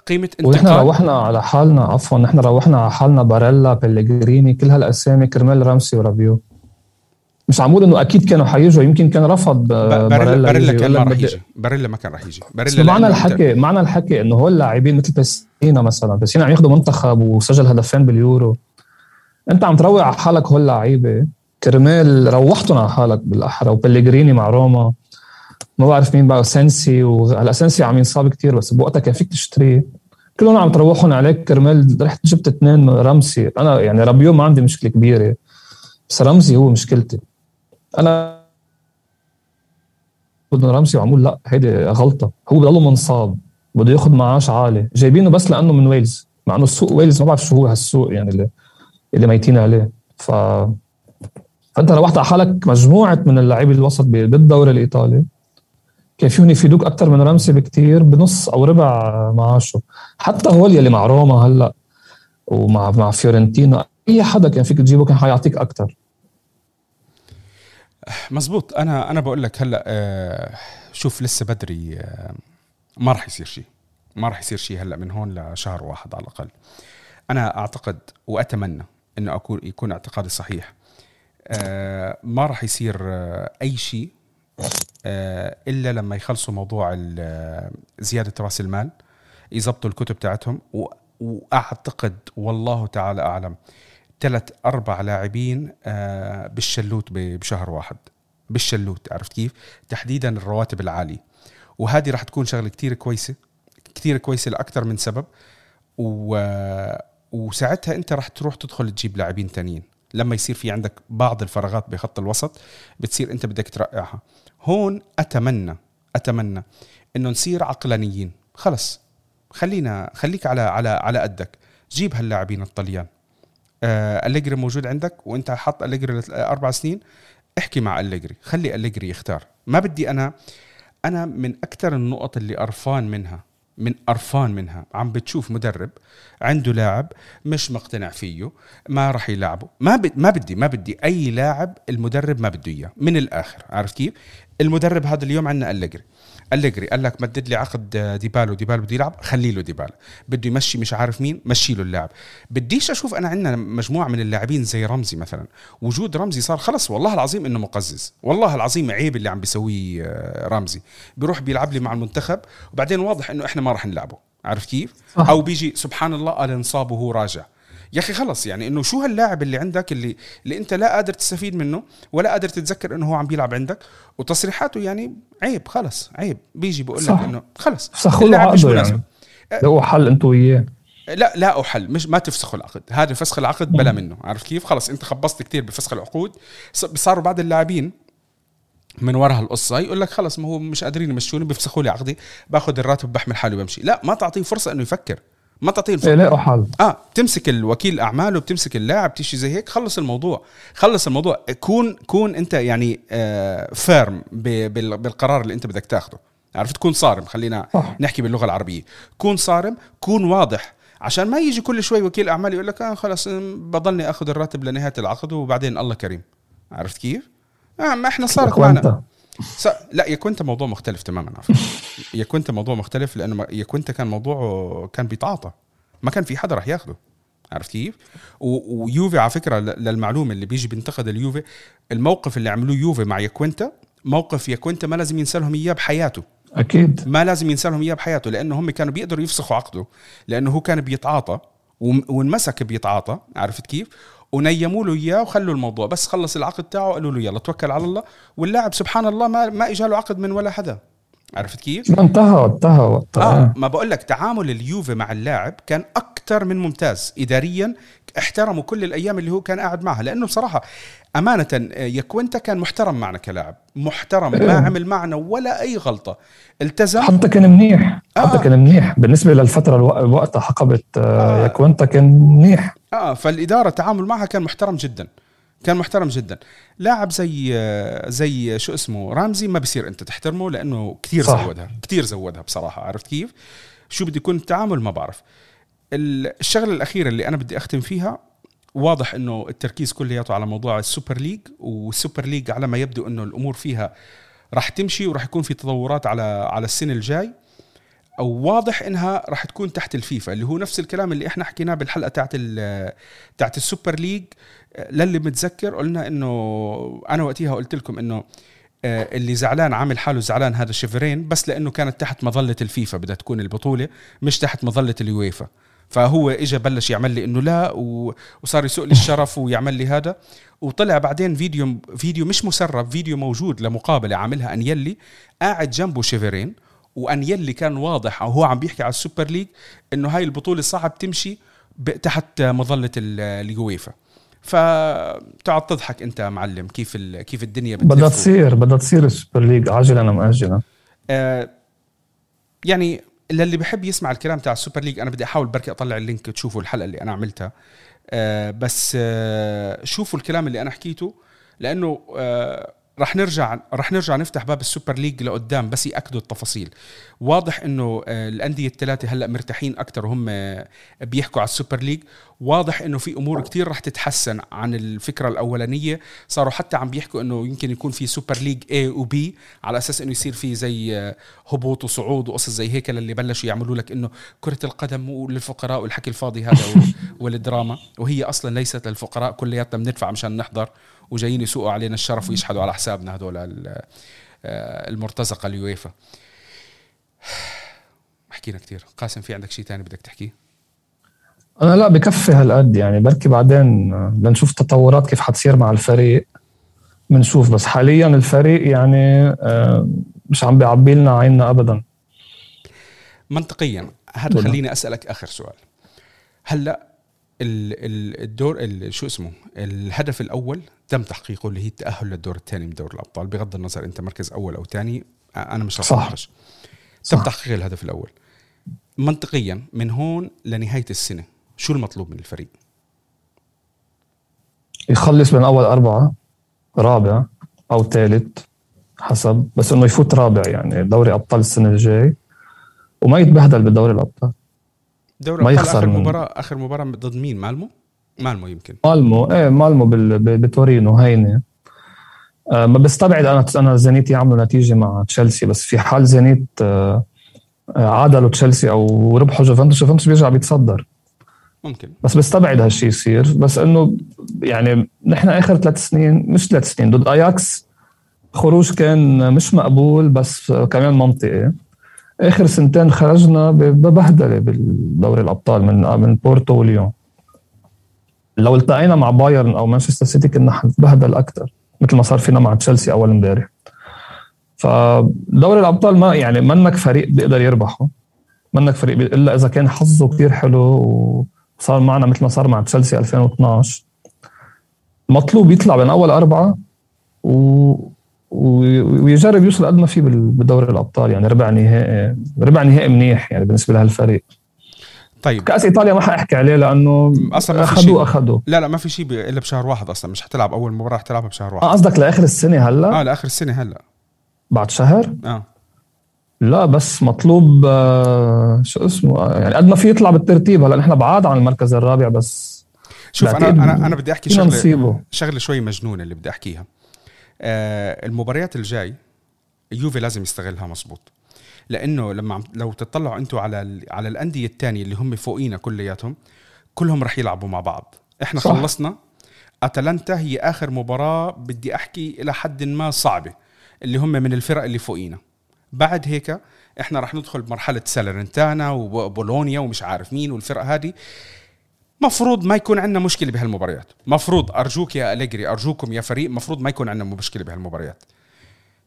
قيمة انتقال. ونحن روحنا على حالنا عفوا نحن روحنا على حالنا باريلا بلغريني كل هالأسامي كرمال رامسي ورابيو. مش عم إنه أكيد كانوا حيجوا يمكن كان رفض باريلا باريلا كان ما راح يجي. باريلا ما كان راح يجي. باريلا معنى الحكي معنى الحكي إنه هول اللاعبين مثل بيسينا مثلا. بيسينا عم ياخذوا منتخب وسجل هدفين باليورو. أنت عم تروع على حالك هول اللعيبة. كرمال روحتهم على حالك بالأحرى وبلغريني مع روما. ما بعرف مين بقى سنسي وهلا سنسي عم ينصاب كتير بس بوقتها كان فيك تشتريه. كلهم عم تروحون عليك كرمال رحت جبت اثنين رمسي أنا يعني ربيو ما عندي مشكلة كبيرة بس رمزي هو مشكلتي. أنا بدنا رامسي وعمول لا هيدي غلطة. هو بضله منصاب بده ياخذ معاش عالي. جايبينه بس لأنه من ويلز. مع إنه السوق ويلز ما بعرف شو هو هالسوق يعني اللي, اللي ميتين عليه. ف فأنت روحت على حالك مجموعة من اللاعبين الوسط بالدوري الإيطالي كان فيهم يفيدوك أكثر من رامسي بكتير بنص أو ربع معاشه. حتى هول يلي مع روما هلأ ومع مع فيورنتينا أي حدا كان فيك تجيبه كان حيعطيك أكثر مزبوط أنا أنا بقول لك هلأ آه، شوف لسه بدري آه، ما راح يصير شيء. ما راح يصير شيء هلأ من هون لشهر واحد على الأقل. أنا أعتقد وأتمنى إنه أكون يكون اعتقادي صحيح. آه، ما راح يصير أي شيء إلا لما يخلصوا موضوع آه، زيادة رأس المال يظبطوا الكتب تاعتهم وأعتقد والله تعالى أعلم ثلاث أربع لاعبين آه، بالشلوت بشهر واحد. بالشلوت عرفت كيف؟ تحديدا الرواتب العالية. وهذه راح تكون شغلة كتير كويسة كتير كويسة لأكثر من سبب. و... وساعتها أنت راح تروح تدخل تجيب لاعبين تانيين. لما يصير في عندك بعض الفراغات بخط الوسط بتصير أنت بدك ترقعها. هون أتمنى أتمنى إنه نصير عقلانيين. خلص خلينا خليك على على على قدك. جيب هاللاعبين الطليان. آه أليجري موجود عندك وأنت حاط أليجري أربع سنين؟ احكي مع أليجري. خلي أليجري يختار. ما بدي أنا أنا من أكثر النقط اللي قرفان منها من قرفان منها عم بتشوف مدرب عنده لاعب مش مقتنع فيه ما راح يلعبه. ما بدي ما بدي ما بدي أي لاعب المدرب ما بده إياه. من الآخر عارف كيف؟ المدرب هذا اليوم عندنا أليجري. أليجري قال لك مدد لي عقد ديبالا ديبالا بده يلعب خلي له ديبالا بده يمشي مش عارف مين مشي له اللاعب. بديش أشوف أنا عندنا مجموعة من اللاعبين زي رامسي مثلا. وجود رامسي صار خلص والله العظيم إنه مقزز. والله العظيم عيب اللي عم بيسويه آه، رامسي. بيروح بيلعب لي مع المنتخب وبعدين واضح إنه إحنا ما راح نلعبه. عارف كيف؟ صح. أو بيجي سبحان الله قال انصاب وهو راجع. يا أخي خلص يعني إنه شو هاللاعب اللي عندك اللي اللي أنت لا قادر تستفيد منه ولا قادر تتذكر إنه هو عم بيلعب عندك وتصريحاته يعني عيب خلص عيب. بيجي بقول لك إنه خلص. فسخوا له عقده يعني. لو حل انت وياه. لا لا أحل. مش ما تفسخوا العقد. هذا فسخ العقد بلا منه. عارف كيف؟ خلص أنت خبصت كثير بفسخ العقود. صاروا بعض اللاعبين من وراء القصة يقول لك خلص ما هو مش قادرين يمشوني بيفسخوا لي عقدي باخذ الراتب بحمل حالي وبمشي. لا ما تعطيه فرصة إنه يفكر. ما تعطيه الفرصة. لاقوا حل آه بتمسك الوكيل اعمال وبتمسك اللاعب تيجي زي هيك خلص الموضوع. خلص الموضوع. كون كون أنت يعني آه فيرم بالقرار اللي أنت بدك تاخده. عرفت؟ تكون صارم خلينا صح. نحكي باللغة العربية. كون صارم كون واضح. عشان ما يجي كل شوي وكيل أعمال يقول لك آه خلص بضلني آخذ الراتب لنهاية العقد وبعدين الله كريم. عرفت كيف؟ آه ما إحنا صارت معنا. س... لا يا كنت موضوع مختلف تماما يا [LAUGHS] كنت موضوع مختلف لأنه يا كنت كان موضوعه كان بيتعاطى. ما كان في حدا راح ياخده. عرفت كيف؟ و... ويوفي على فكرة للمعلومه اللي بيجي بينتقد اليوفي الموقف اللي عملوه يوفي مع ياكوينتا موقف ياكوينتا ما لازم ينسى لهم إياه بحياته. أكيد. ما لازم ينسى لهم إياه بحياته لأنه هم كانوا بيقدروا يفسخوا عقده لأنه هو كان بيتعاطى وانمسك بيتعاطى. عرفت كيف؟ ونيموا له إياه وخلوا الموضوع بس خلص العقد تاعه قالوا له يلا توكل على الله واللاعب سبحان الله ما ما اجى له عقد من ولا حدا عرفت كيف؟ انتهى انتهى وقتها آه ما بقول لك تعامل اليوفي مع اللاعب كان أكثر من ممتاز اداريا احترموا كل الأيام اللي هو كان قاعد معها لأنه بصراحة أمانة يكوينتا كان محترم معنا كلاعب محترم ما إيه. عمل معنا ولا أي غلطة التزم حتى كان منيح حتى آه. كان منيح بالنسبة للفترة وقتها حقبت آه. آه. يكوينتا كان منيح آه فالإدارة التعامل معها كان محترم جدا. كان محترم جدا. لاعب زي زي شو اسمه رامسي ما بصير أنت تحترمه لأنه كثير زودها كثير زودها بصراحة. عرفت كيف؟ شو بده يكون التعامل ما بعرف. الشغلة الأخيرة اللي أنا بدي أختم فيها واضح إنه التركيز كلياته على موضوع السوبر ليج والسوبر ليج على ما يبدو إنه الأمور فيها راح تمشي وراح يكون في تطورات على على السنة الجاي. أو واضح إنها راح تكون تحت الفيفا اللي هو نفس الكلام اللي إحنا حكيناه بالحلقة تاعت تاعت السوبر ليج. للي متذكر قلنا إنه أنا وقتها قلت لكم إنه آه، اللي زعلان عامل حاله زعلان هذا تشيفرين بس لأنه كانت تحت مظلة الفيفا بدها تكون البطولة مش تحت مظلة اليويفا. فهو اجى بلش يعمل لي إنه لا وصار يسوق لي الشرف ويعمل لي هذا. وطلع بعدين فيديو فيديو مش مسرب فيديو موجود لمقابلة عاملها أنيلي قاعد جنبه تشيفرين. وانيلي كان واضح وهو عم بيحكي على السوبر ليج إنه هاي البطولة صعب تمشي تحت مظلة اليويفا فتقعد تضحك أنت معلم كيف كيف الدنيا بدها تصير بدها تصير السوبر ليج عاجلا أم اجلا آه يعني للي بحب يسمع الكلام تاع السوبر ليج أنا بدي أحاول بركي أطلع ال link تشوفوا الحلقة اللي أنا عملتها. آه بس آه شوفوا الكلام اللي أنا حكيته لأنه آه رح نرجع رح نرجع نفتح باب السوبر ليج لقدام بس يأكدوا التفاصيل. واضح إنه آه، الأندية الثلاثة هلأ مرتاحين أكثر وهم آه، بيحكوا على السوبر ليج. واضح إنه في أمور كتير رح تتحسن عن الفكرة الأولانية. صاروا حتى عم بيحكوا إنه يمكن يكون في سوبر ليج A و B على أساس إنه يصير في زي آه، هبوط وصعود وقصص زي هيك للي بلشوا يعملوا لك إنه كرة القدم للفقراء والحكي الفاضي هذا [LAUGHS] والدراما. وهي أصلا ليست للفقراء كلياتنا بندفع مشان نحضر. وجايين يسوقوا علينا الشرف ويشحدوا على حسابنا هذول آه، المرتزقة اليويفا [SIGHS] حكينا كثير قاسم في عندك شيء ثاني بدك تحكيه؟ أنا لا بكفي هالقد يعني. بركي بعدين لنشوف تطورات كيف حتصير مع الفريق. بنشوف بس حاليا الفريق يعني آه، مش عم بيعبي لنا عيننا ابدا. منطقيا هذا خليني أسألك آخر سؤال. هلأ الدور شو اسمه الهدف الأول تم تحقيقه اللي هي التأهل للدور الثاني من دور الأبطال. بغض النظر أنت مركز أول أو ثاني أنا مش صح. تم تحقيق الهدف الأول. منطقيا من هون لنهاية السنة شو المطلوب من الفريق؟ يخلص بين أول أربعة رابع أو ثالث حسب بس إنه يفوت رابع يعني دوري أبطال السنة الجاي وما يتبهدل بدوري الأبطال. دوري ما يخسر اخر مباراه آخر مباراة ضد مين؟ مالمو؟ مالمو يمكن. مالمو. إيه مالمو بتورينو هينه آه ما بستبعد أنا أنا زينيت يعملوا نتيجة مع تشيلسي بس في حال زينيت آه, آه، عادلوا تشيلسي أو ربحوا جوفنتوس جوفنتوس بيرجع بيتصدر. ممكن. بس بستبعد هالشيء يصير. بس إنه يعني نحن آخر ثلاث سنين مش ثلاث سنين ضد أياكس خروج كان مش مقبول بس كمان منطقي. آخر سنتين خرجنا ببهدله بالدوري الأبطال من من بورتو وليون. لو التقينا مع بايرن أو مانشستر سيتي كنا حنتبهدل أكثر مثل ما صار فينا مع تشيلسي أول امبارح. فدوري الأبطال ما يعني منك فريق بيقدر يربحه. منك فريق إلا إذا كان حظه كثير حلو وصار معنا مثل ما صار مع تشيلسي 2012 مطلوب يطلع بين أول أربعة و ويجرب يوصل قد ما في بدوري الأبطال يعني ربع نهائي ربع نهائي منيح يعني بالنسبة لهالفريق طيب. كأس إيطاليا ما حاحكي عليه لأنه أصلا ما أخذوه أخذوه. لا لا ما في شيء إلا بشهر واحد أصلا مش حتلعب أول مباراة حتلعبها بشهر واحد. آه قصدك لآخر السنة هلأ؟ آه لآخر السنة هلأ. بعد شهر؟ آه. لا بس مطلوب آه شو اسمه آه، يعني قد ما في يطلع بالترتيب. هلأ نحن بعاد عن المركز الرابع بس شوف أنا أنا أنا بدي أحكي شغله شغلة شوي مجنونة اللي بدي أحكيها. المباريات الجاي يوفي لازم يستغلها مزبوط لأنه لما لو تطلعوا أنتم على على الأندية الثانية اللي هم فوقينا كلياتهم كلهم رح يلعبوا مع بعض. إحنا صح. خلصنا. أتلانتا هي آخر مباراة بدي أحكي إلى حد ما صعبة اللي هم من الفرق اللي فوقينا. بعد هيك إحنا رح ندخل بمرحلة سالرنتانا وبولونيا ومش عارف مين والفرق هذه. مفروض ما يكون عندنا مشكلة بهالمباريات. مفروض أرجوك يا أليجري أرجوكم يا فريق مفروض ما يكون عندنا مشكلة بهالمباريات.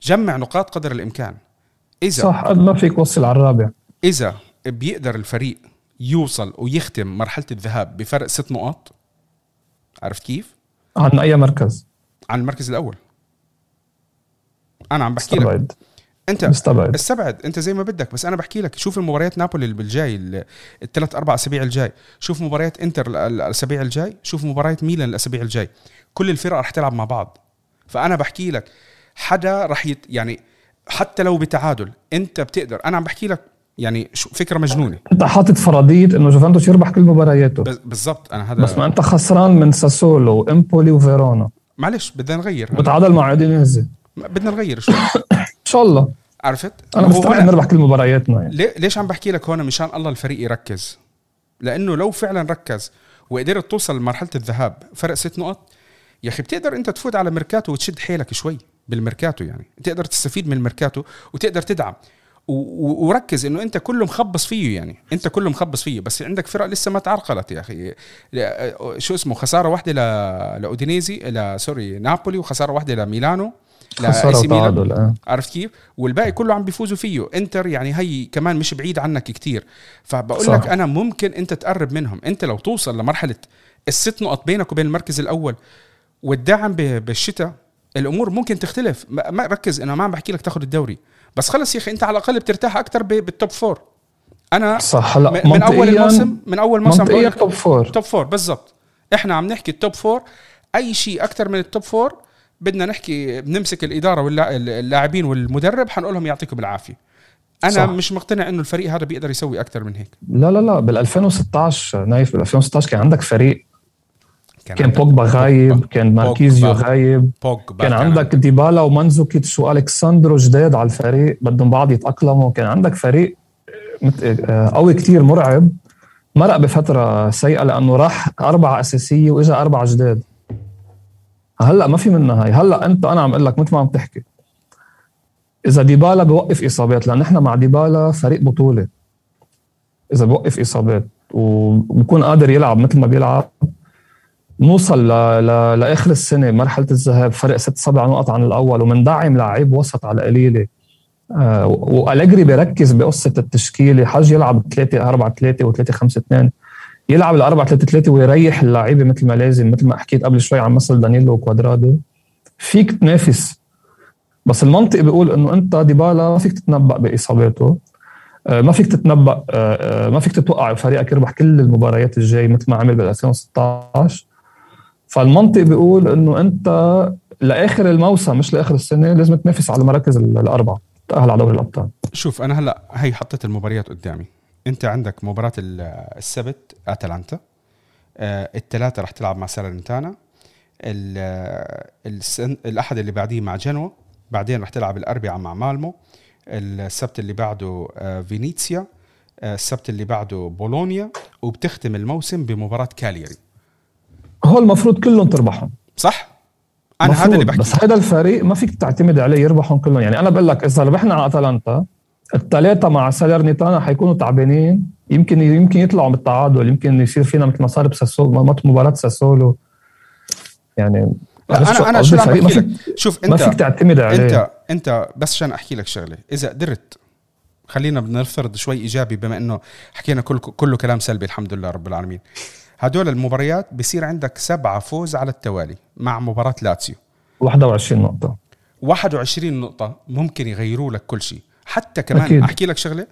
جمع نقاط قدر الإمكان. إذا صح قد ما فيك وصل على الرابع. إذا بيقدر الفريق يوصل ويختم مرحلة الذهاب بفرق ست نقاط عرفت كيف؟ عن أي مركز؟ عن المركز الأول. أنا عم بحكي لك. انت مستبعد. استبعد. انت زي ما بدك. بس أنا بحكي لك شوف المباريات نابولي اللي بالجاي الثلاث أربع أسابيع الجاي. شوف مباريات انتر الأسابيع الجاي. شوف مباريات ميلان الأسابيع الجاي. كل الفرق رح تلعب مع بعض. فأنا بحكي لك حدا رح يت يعني حتى لو بتعادل انت بتقدر. أنا عم بحكي لك يعني شو فكرة مجنونة. انت حاطط فرضيه إنه جوفنتوس يربح كل مبارياته. بالضبط. أنا هذا بس ما أنت خسران من ساسولو وامبولي وفيرونا. معلش بدنا نغير. بتعادل مع عودينيزي بدنا نغير شوي. [COUGHS] شاء الله. عرفت؟ أنا مستعد نربح كل مبارياتنا يعني. ليش عم بحكي لك هون مشان الله الفريق يركز؟ لأنه لو فعلا ركز وقدرت توصل لمرحلة الذهاب فرق ست نقط. يا أخي بتقدر أنت تفوت على ميركاتو وتشد حيلك شوي بالميركاتو يعني. تقدر تستفيد من الميركاتو وتقدر تدعم. وركز إنه أنت كله مخبص فيه يعني. أنت كله مخبص فيه. بس عندك فرق لسه ما تعرقلت يا أخي. شو اسمه خسارة واحدة لأودينيزي لا sorry نابولي وخسارة واحدة لميلانو. خسارة وتعادل آه. عرفت كيف؟ والباقي كله عم بيفوزوا فيه. إنتر يعني هي كمان مش بعيد عنك كتير. فبقول لك أنا ممكن أنت تقرب منهم. أنت لو توصل لمرحلة الست نقط بينك وبين المركز الأول والدعم بالشتاء الأمور ممكن تختلف. ما ركز أنا ما عم بحكي لك تاخذ الدوري. بس خلص يا أخي أنت على الأقل بترتاح أكثر بال top four أنا صح هلا من أول الموسم من أول موسم منطقيا top four top four بالضبط. إحنا عم نحكي ال top four أي شيء أكثر من ال top four بدنا نحكي بنمسك الإدارة واللاعبين والمدرب حنقول لهم يعطيكم العافية. أنا صح. مش مقتنع إنه الفريق هذا بيقدر يسوي أكثر من هيك. لا لا لا بال 2016 نايف بال 2016 كان عندك فريق. كان, كان بوجبا غايب كان ماركيزيو غايب. بوجبا كان, كان. عندك ديبالا ومانزوكيتش والكساندرو جداد على الفريق بدهم بعض يتأقلموا. كان عندك فريق آه، قوي كتير مرعب مرق بفترة سيئة لأنه راح أربعة أساسية وإجا أربعة جداد. هلأ ما في منها هاي. هلأ أنت أنا عم أقول لك مثل ما عم تحكي. إذا ديبالا بوقف إصابات لأن إحنا مع ديبالا فريق بطولة. إذا بوقف إصابات وبكون قادر يلعب مثل ما بيلعب نوصل ل... ل... لآخر السنة مرحلة الذهاب فرق ست سبع نقط عن الأول ومندعم لعيب وسط على قليلة. آه والجري بيركز بقصة التشكيلة. حاج يلعب 3 4 3 و 3 5 2 يلعب ال 4 3 3 ويريح اللعيبة مثل ما لازم مثل ما حكيت قبل شوي عن مثل دانييلو وكوادرادو. فيك تنافس. بس المنطق بيقول إنه أنت ديبالا ما فيك تتنبأ بإصاباته. آه، ما فيك تتنبأ آه، آه، ما فيك تتوقع فريقك يربح كل المباريات الجاي مثل ما عمل بال 2016 فالمنطق بيقول إنه أنت لآخر الموسم مش لآخر السنة لازم تنافس على المراكز الأربعة تأهل على دوري الأبطال. شوف أنا هلأ هي حطيت المباريات قدامي. انت عندك مباراة السبت أتلانتا. الثلاثه رح تلعب مع سالرنتانا. السن الأحد اللي بعديه مع جنوة بعدين رح تلعب الاربعاء مع مالمو. السبت اللي بعده آه، فينيسيا آه، السبت اللي بعده بولونيا. وبتختم الموسم بمباراة كاليري. هو المفروض كلهم تربحهم. صح؟ أنا هذا اللي بحكي. بس هذا الفريق ما فيك تعتمد عليه يربحهم كلهم. يعني أنا بقول لك إذا ربحنا على أتلانتا الثلاثه مع ساليرنيتانا حيكونوا تعبانين. يمكن يمكن يطلعوا بالتعادل يمكن يصير فينا مثل ما صار بساسولو مباراة ساسولو. يعني أنا أنا شو عم بحكي لك. شوف انت ما فيك تعتمد عليه. انت أنت بس عشان أحكي لك شغلة. إذا قدرت خلينا بنفترض شوي إيجابي بما إنه حكينا كل كله كلام سلبي الحمد لله رب العالمين. هدول المباريات بصير عندك سبعة فوز على التوالي مع مباراة لاتسيو. 21 نقطة. 21 نقطة ممكن يغيروا لك كل شيء. حتى كمان أكيد. أحكي لك شغلة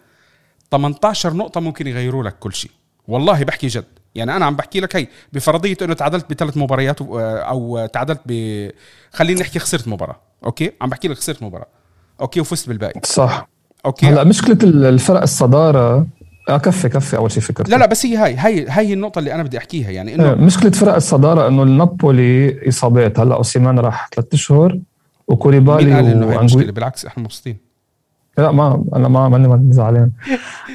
18 نقطة ممكن يغيروا لك كل شيء. والله بحكي جد. يعني أنا عم بحكي لك هي بفرضية إنه تعادلت بثلاث مباريات أو تعادلت ب خلينا نحكي خسرت مباراة okay؟ عم بحكي لك خسرت مباراة okay؟ وفزت بالباقي. صح. okay؟ هلأ مشكلة الفرق الصدارة آه كفي كفي أول شيء فكرت لا لا بس هي هاي هي هي النقطة اللي أنا بدي أحكيها. يعني إنه آه، مشكلة فرق الصدارة إنه النابولي إصابات. هلأ اوسيمان راح ثلاث أشهر وكوليبالي مين قال إنه هي مشكلة؟ بالعكس إحنا مبسوطين. لا ما أنا ما ماني زعلان.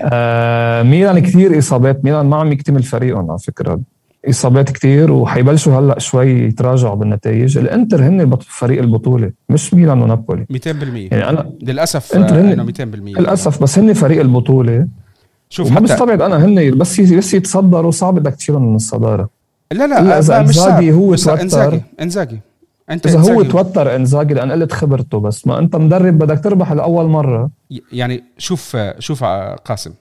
آه ميلان كثير إصابات. ميلان ما عم يكتمل فريقهم على فكرة. إصابات كثير وحيبلشوا هلأ شوي يتراجعوا بالنتائج. الإنتر هن فريق البطولة مش ميلان ونابولي. 200% يعني أنا للأسف إنتر هن 200% للأسف بس هن فريق البطولة. شوف ما بستبعد أنا هن بس بس يتصدروا صعب بدك تشيلهم من الصدارة. لا لا إذا إنزاجي هو توتر إنزاجي إنزاجي. أنت إذا هو توتر إنزاجي لأن قلت خبرته بس. ما أنت مدرب بدك تربح لأول مرة. يعني شوف شوف قاسم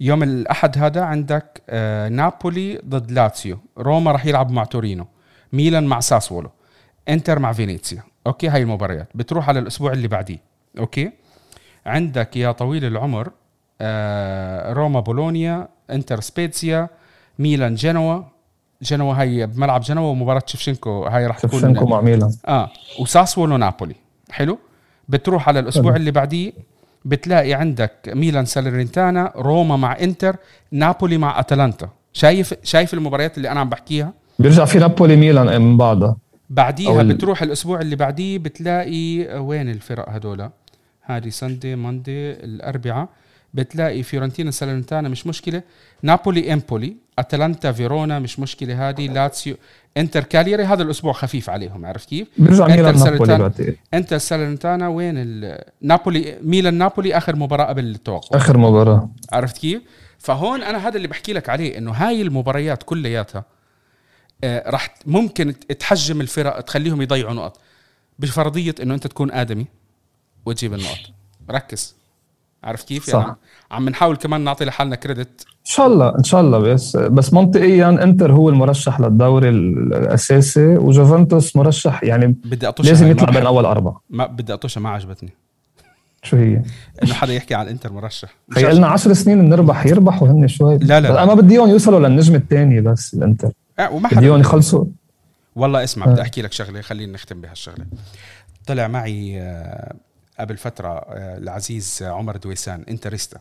يوم الأحد هذا عندك آه، نابولي ضد لاتسيو. روما راح يلعب مع تورينو. ميلان مع ساسولو. إنتر مع فينيسيا. okay؟ هاي المباريات. بتروح على الأسبوع اللي بعديه. okay؟ عندك يا طويل العمر آه، روما بولونيا إنتر سبيتسيا ميلان جنوا. جنوا هاي بملعب جنوا ومباراة شفشنكو هاي راح تكون شفشنكو مع ميلان. آه وساسولو نابولي. حلو؟ بتروح على الأسبوع حلو. اللي بعديه بتلاقي عندك ميلان سالرنتانا روما مع إنتر نابولي مع أتلانتا. شايف شايف المباريات اللي أنا عم بحكيها؟ بيرجع في نابولي ميلان من بعدها. بعديها بتروح الأسبوع اللي بعديه بتلاقي وين الفرق هدول؟ هذه سندي ماندي الاربعاء بتلاقي فيورنتينا سالرنتانا مش مشكلة. نابولي إمبولي. أتلانتا فيرونا مش مشكلة هذه لاتسيو إنتر كالياري هذا الأسبوع خفيف عليهم عرفت كيف؟ بيرجع ميلان نابولي إنتر سالرنتانا وين نابولي ميلان نابولي آخر مباراة قبل التوقف. آخر مباراة. عرفت كيف؟ فهون أنا هذا اللي بحكي لك عليه إنه هاي المباريات كلياتها آه راح ممكن تحجم الفرق تخليهم يضيعوا نقط. بفرضية إنه أنت تكون آدمي وتجيب النقط. ركز. عارف كيف؟ صح. يعني عم نحاول كمان نعطي لحالنا كريدت إن شاء الله إن شاء الله بس بس منطقيا إنتر هو المرشح للدوري الأساسي وجوفنتوس مرشح يعني بدي لازم يطلع بين اول أربعة. ما بدي اطوشها ما عجبتني. شو هي؟ إنه حدا يحكي عن الانتر مرشح. هي لنا 10 سنين بنربح يربحوا هن شوي. لا لا, لا. أنا بدي إياهم يوصلوا للنجم الثاني بس الإنتر. أه وما بدي إياهم يخلصوا. والله اسمع بدي أحكي لك شغلة خلينا نختم بهالشغلة. طلع معي آه، قبل فترة آه، العزيز عمر دويسان interista.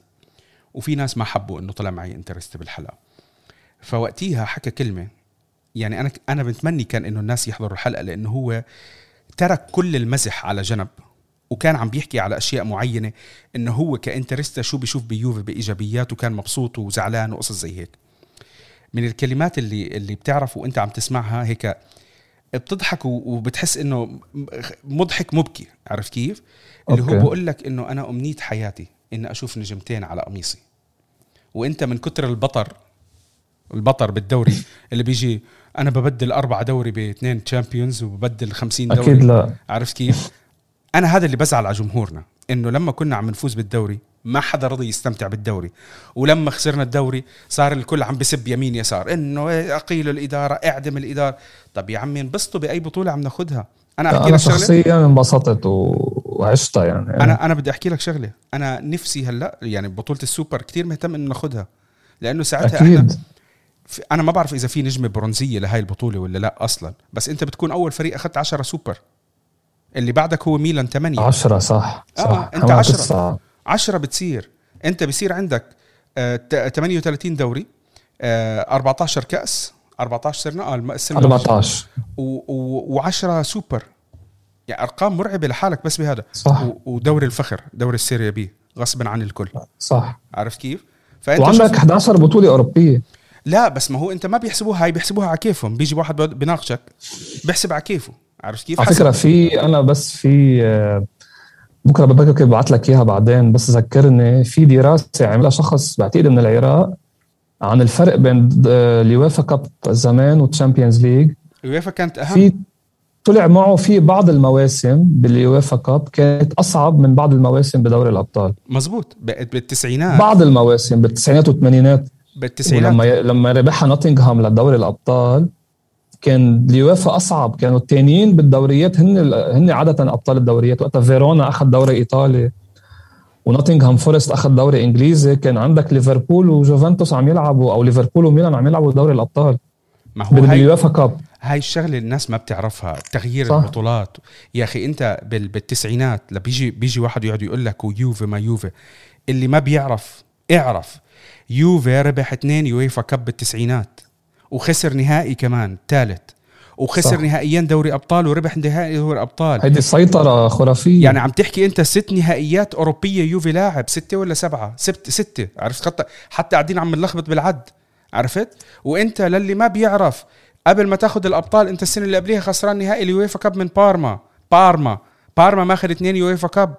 وفي ناس ما حبوا إنه طلع معي interista بالحلقة. فوقتيها حكى كلمة يعني أنا أنا بتمني كان إنه الناس يحضروا الحلقة لأنه هو ترك كل المزح على جنب وكان عم بيحكي على أشياء معينة إنه هو ك interista شو بيشوف بيوفي بإيجابيات وكان مبسوط وزعلان وقصص زي هيك. من الكلمات اللي اللي بتعرف وأنت عم تسمعها هيك بتضحك وبتحس إنه مضحك مبكي. عرفت كيف؟ اللي okay. هو بقول لك إنه أنا امنيه حياتي اني أشوف نجمتين على قميصي. وأنت من كتر البطر البطل بالدوري [LAUGHS] اللي بيجي أنا ببدل اربعه دوري باثنين Champions وببدل 50 دوري. أكيد لا. عرفت كيف؟ أنا هذا اللي بزعل على جمهورنا إنه لما كنا عم نفوز بالدوري ما حدا رضي يستمتع بالدوري. ولما خسرنا الدوري صار الكل عم بسب يمين يسار إنه اقيلوا الإدارة أعدم الإدارة. طب يا عمي انبسطوا بأي بطولة عم ناخذها أنا أحكي لك شغلة. شخصيا انبسطت و- وعشتها يعني. أنا أنا بدي أحكي لك شغلة. أنا نفسي هلأ يعني بطولة السوبر كتير مهتم إنه ناخذها لأنه ساعتها إحنا أكيد. في أنا ما بعرف إذا في نجمة برونزية لهاي البطولة ولا لأ أصلا. بس أنت بتكون أول فريق أخذت 10 سوبر. اللي بعدك هو ميلان 8 عشرة صح. آه، صح. كمان عشرة. تسعة. 10 بتصير. أنت بصير عندك آه، ت- 38 دوري آه، 14 كأس 14 صرنا آه السنة 14 و10 سوبر. يعني أرقام مرعبة لحالك بس بهذا. صح. ودوري الفخر دوري ال Serie B غصبا عن الكل. صح. عرفت كيف؟ فأنت وعندك شوف- 11 بطولة أوروبية. لا بس ما هو أنت ما بيحسبوها هاي بيحسبوها على كيفهم. بيجي واحد بيناقشك بيحسب على كيفه. عرفت كيف؟ على. فكرة في أنا بس في آه، بكرة ببكر ببعت لك إياها بعدين. بس ذكرني في دراسة عملها شخص بعتقد من العراق عن الفرق بين آه، ال UEFA Cup زمان وال Champions League اليويفا كانت أهم؟ في طلع معه في بعض المواسم بال UEFA Cup كانت أصعب من بعض المواسم بدوري الأبطال. مزبوط بالتسعينات. بعض المواسم بالتسعينات والثمانينات. بالتسعينات. ولما ي... لما ربحها نوتنغهام لدوري الأبطال كان اليوافا أصعب. كانوا الثانيين بالدوريات هن هن عادة أبطال الدوريات. وقتها فيرونا أخذ دوري إيطالي ونوتنغهام فورست أخذ دوري إنجليزي. كان عندك ليفربول وجوفنتوس عم يلعبوا أو ليفربول وميلان عم يلعبوا دوري الأبطال ما هو هاي بال UEFA Cup. هاي الشغلة الناس ما بتعرفها تغيير صح. البطولات. يا أخي أنت بال- بالتسعينات لما بيجي بيجي واحد يقعد يقول لك ويوفي ما يوفي. اللي ما بيعرف اعرف. يوفي ربح اثنين UEFA Cup بالتسعينات. وخسر نهائي كمان ثالث. وخسر صح. نهائيين دوري أبطال وربح نهائي دوري أبطال. هيدي سيطره خرافية. يعني عم تحكي أنت ست نهائيات أوروبية يوفي لاعب ستة ولا سبعة؟ سبت ستة. عرفت حتى حتى قاعدين عم نلخبط بالعد. عرفت؟ وأنت للي ما بيعرف قبل ما تاخذ الأبطال أنت السنة اللي قبليها خسران نهائي ال UEFA Cup من بارما. بارما. بارما ماخذ اثنين يويفا كاب.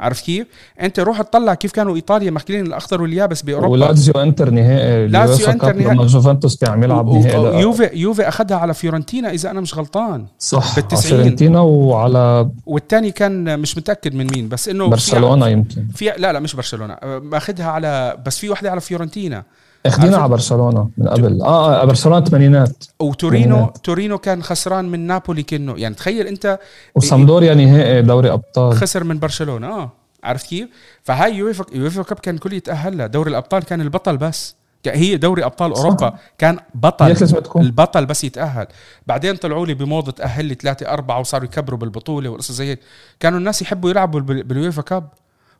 عرفت كيف؟ أنت روح اطلع كيف كانوا إيطاليا ماخذين الأخضر واليابس بأوروبا. ولازيو إنتر نهائي لازيو كاب نهائي. لما جوفنتوس كان عم يلعب نهائي يوفي يوفي أخذها على فيورنتينا إذا أنا مش غلطان. صح على بالتسعين. فيورنتينا وعلى والثاني كان مش متأكد من مين بس إنه في- برشلونة يمكن. في لا لا مش برشلونة. أه، ماخذها على بس في وحده على فيورنتينا. اخذينها عرفت؟ على برشلونة من قبل آه, آه برشلونة الثمانينات وتورينو تمانينات. تورينو كان خسران من نابولي كنه يعني تخيل أنت وسامدوريا نهائي دوري أبطال خسر من برشلونة آه عرفت كيف؟ فهاي UEFA UEFA Cup كان كل يتاهل لها دوري الأبطال كان البطل بس كا- هي دوري أبطال صح. أوروبا كان بطل. البطل بس يتأهل بعدين طلعوا لي بموضة تأهل لي ثلاثة أربعة وصاروا يكبروا بالبطولة والقصص زي هيك كانوا الناس يحبوا يلعبوا بال- بال UEFA Cup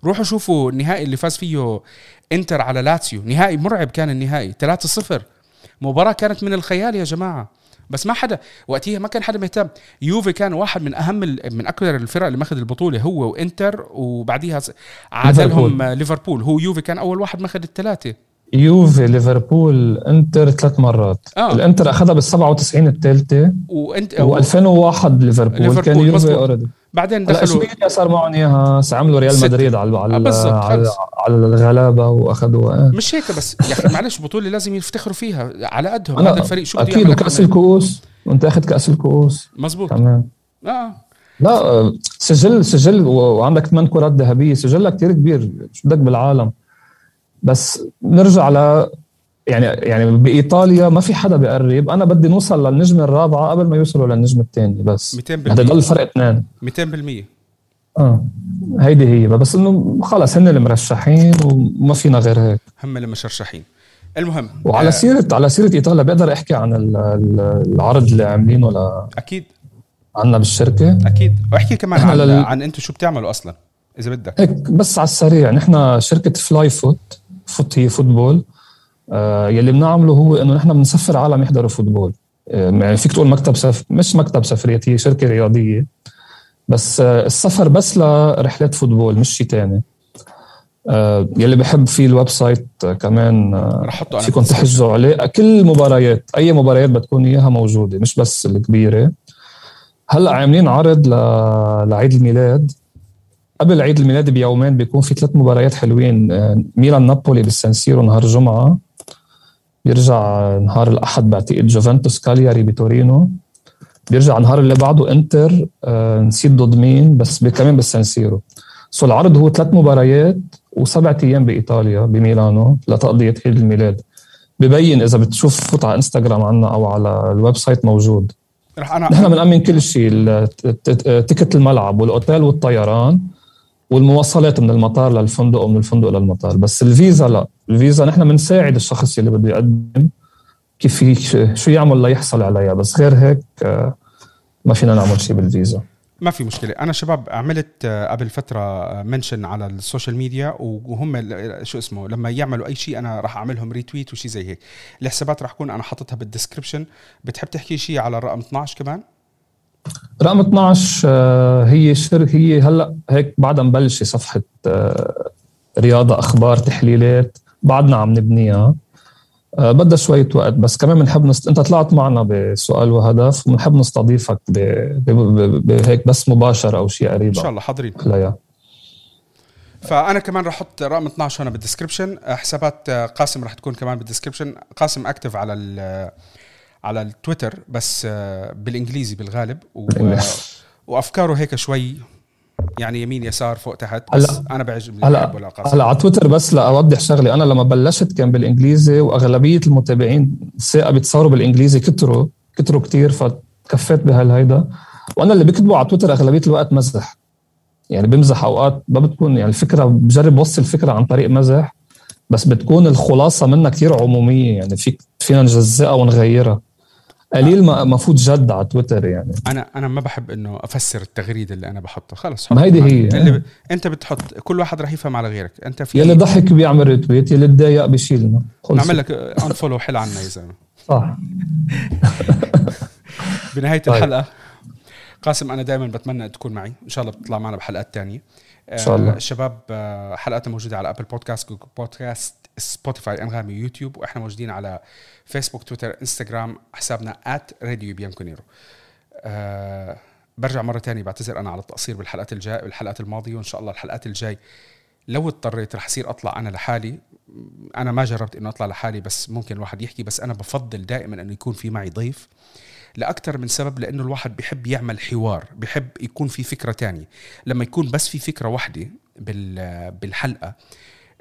روحوا شوفوا النهائي اللي فاز فيه انتر على لاتسيو. نهائي مرعب كان النهائي 3-0 مباراة كانت من الخيال يا جماعة. بس ما حدا وقتها ما كان حدا مهتم. يوفي كان واحد من أهم من أكثر الفرق اللي ماخذ البطولة هو وإنتر وبعديها عادلهم ليفربول. هو يوفي كان أول واحد ماخذ الثلاثة. يوفي ليفربول إنتر ثلاث مرات. آه. الإنتر أخذها بال 97 الثالثة. وإنت و2001 ليفربول ليفربول، كان يوفي. already بعدين دخلوا اشبيليا صار معهم إياها عملوا ريال. مدريد على آه، على بالضبط، على. على الغلابة واخذوها آه. مش هيك بس يا أخي معلش بطولة لازم يفتخروا فيها على قدهم هذا الفريق شو أكيد وكأس من- الكؤوس وأنت اخذ كأس الكؤوس مزبوط كمان آه لا آه، سجل سجل وعندك ثمان كرات ذهبية سجلها كتير كبير شو بدك بالعالم بس نرجع ل يعني يعني بإيطاليا ما في حدا بيقرب. أنا بدي نوصل للنجمة الرابعة قبل ما يوصلوا للنجمة الثانية بس. 200% هذا ضل فرق اثنين. 200% آه. هيدي هي. بس إنه خلص هن المرشحين وما فينا غير هيك. هم المشرشحين المهم وعلى آه، سيره على سيرة إيطاليا بقدر احكي عن ال- ال- العرض اللي عاملينه ل- أكيد. عنا بالشركة؟ أكيد. وأحكي كمان عن لل- عن أنتم شو بتعملوا أصلا إذا بدك. هيك بس على السريع. نحن شركة فلاي فوت foot هي football. يلي بنعمله هو إنه نحن بنسفر عالم يحضروا football. آه يعني فيك تقول مكتب سف... مش مكتب سفريات هي شركة رياضية. بس آه السفر بس لرحلات football مش شيء تاني. آه يلي بحب في ال website آه كمان آه رح فيكم. تحجزوا عليه. كل المباريات أي مباريات بدكم إياها موجودة مش بس الكبيرة. هلأ عاملين عرض ل... لعيد الميلاد. قبل عيد الميلاد بيومين بيكون في ثلاث مباريات حلوين آه، ميلان نابولي بالسانسيرو نهار جمعة. بيرجع نهار الأحد بعتقد جوفنتوس كالياري بتورينو. بيرجع النهار اللي بعده إنتر آه نسيت ضد مين بس كمان بالسانسيرو so العرض هو ثلاث مباريات وسبعة أيام بإيطاليا بميلانو لتقضية عيد الميلاد. ببين إذا بتشوف فوت على إنستغرام عنا أو على ال website موجود. رح انا نحن بنأمن كل شيء ticket الملعب والأوتيل والطيران والمواصلات من المطار للفندق ومن الفندق للمطار. بس الفيزا لا. الفيزا نحن بنساعد الشخص اللي بده يقدم كيف شو يعمل ليحصل عليها. بس غير هيك آه، ما فينا نعمل شيء بالفيزا. ما في مشكلة. أنا شباب عملت آه، قبل فترة mention على ال social media وهم شو اسمه لما يعملوا أي شيء أنا راح أعملهم retweet وشيء زي هيك. الحسابات راح اكون أنا حاططها بال description بتحب تحكي شيء على الرقم 12 كمان؟ رقم 12 آه، هي شر هي هلأ هيك بعدها مبلشة صفحة آه، رياضة أخبار تحليلات. بعدنا عم نبنيها. آه، بدها شوية وقت بس كمان بنحب نست... انت طلعت معنا بسؤال وهدف وبنحب نستضيفك بهيك بس مباشر أو شيء قريب. إن شاء الله حاضرين. فأنا كمان رح أحط رقم 12 هنا بال description حسابات قاسم رح تكون كمان بال description قاسم active على على التويتر بس آه، بالإنجليزي بالغالب و... وأفكاره هيك شوي يعني يمين يسار فوق تحت بس هلا أنا بعجبني هلا هلا على تويتر بس لاوضح شغله أنا لما بلشت كان بالإنجليزي وأغلبية المتابعين الساقه بيتصوروا بالإنجليزي كتروا كتروا كتير فكفيت بهالهيدا. وأنا اللي بكتبه على تويتر أغلبية الوقت مزح. يعني بمزح أوقات ما بتكون يعني الفكرة بجرب وصل الفكرة عن طريق مزح بس بتكون الخلاصة منها كتير عمومية. يعني فيك فينا نجزئها ونغيرها. قليل ما ما فوت جد على تويتر يعني. أنا أنا ما بحب إنه أفسر التغريدة اللي أنا بحطه خلص ما هيدي هي اللي ب... أنت بتحط كل واحد رح يفهم على غيرك. أنت في يلي ضحك بيعمل retweet يلي تضايق بيشيلنا. نعمل لك unfollow حل عنا يا زلمة. صح. بنهاية طيب. الحلقة قاسم أنا دائما بتمنى تكون معي. إن شاء الله بتطلع معنا بحلقات تانية. إن شاء الله. الشباب آه، حلقاتنا موجودة على Apple Podcasts Google Podcasts سبوتيفاي أنغامي يوتيوب وإحنا موجودين على فيسبوك تويتر انستغرام حسابنا راديو بيانكونيرو أه برجع مرة تانية بعتذر أنا على التقصير بالحلقات الجاي بالحلقات الماضية وإن شاء الله الحلقات الجاي لو اضطريت رح اصير أطلع أنا لحالي. أنا ما جربت إنه أطلع لحالي بس ممكن الواحد يحكي بس أنا بفضل دائما إنه يكون في معي ضيف. لاكثر من سبب لأنه الواحد بحب يعمل حوار بحب يكون في فكرة تانية. لما يكون بس في فكرة واحدة بالحلقة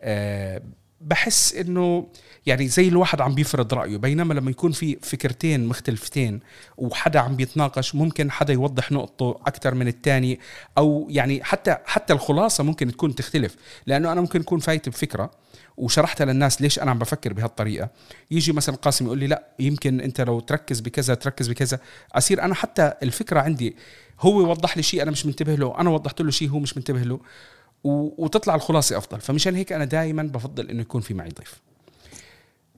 أه بحس إنه يعني زي الواحد عم بيفرض رأيه. بينما لما يكون في فكرتين مختلفتين وحدا عم بيتناقش ممكن حدا يوضح نقطة أكثر من الثاني أو يعني حتى حتى الخلاصة ممكن تكون تختلف. لأنه أنا ممكن أكون فايت بفكرة وشرحتها للناس ليش أنا عم بفكر بهالطريقة. يجي مثلا قاسم يقول لي لا يمكن أنت لو تركز بكذا تركز بكذا. أصير أنا حتى الفكرة عندي هو يوضح لي شيء أنا مش منتبه له أنا وضحت له شيء هو مش منتبه له وتطلع الخلاصة أفضل. فمشان هيك أنا دائما بفضل إنه يكون في معي ضيف.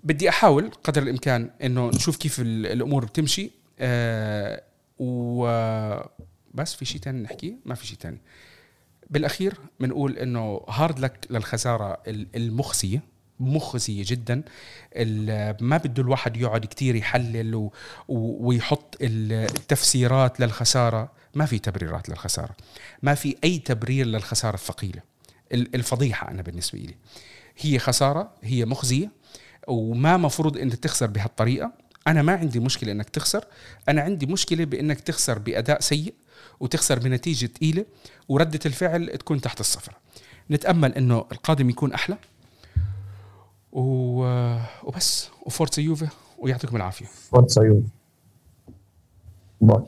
بدي أحاول قدر الإمكان إنه نشوف كيف الأمور بتمشي. آه وبس في شيء ثاني نحكيه؟ ما في شيء ثاني بالأخير بنقول إنه هارد لك للخسارة المخزية مخزية جدا. ما بده الواحد يقعد كتير يحلل ويحط التفسيرات للخسارة. ما في تبريرات للخسارة. ما في أي تبرير للخسارة الثقيلة. الفضيحة أنا بالنسبة لي هي خسارة هي مخزية وما مفروض أنت تخسر بهالطريقة. أنا ما عندي مشكلة أنك تخسر. أنا عندي مشكلة بأنك تخسر بأداء سيء. وتخسر بنتيجة ثقيلة وردة الفعل تكون تحت الصفر. نتأمل أنه القادم يكون أحلى. وبس. وفورتسا يوفي ويعطيكم العافية. فورتسا يوفي. باي.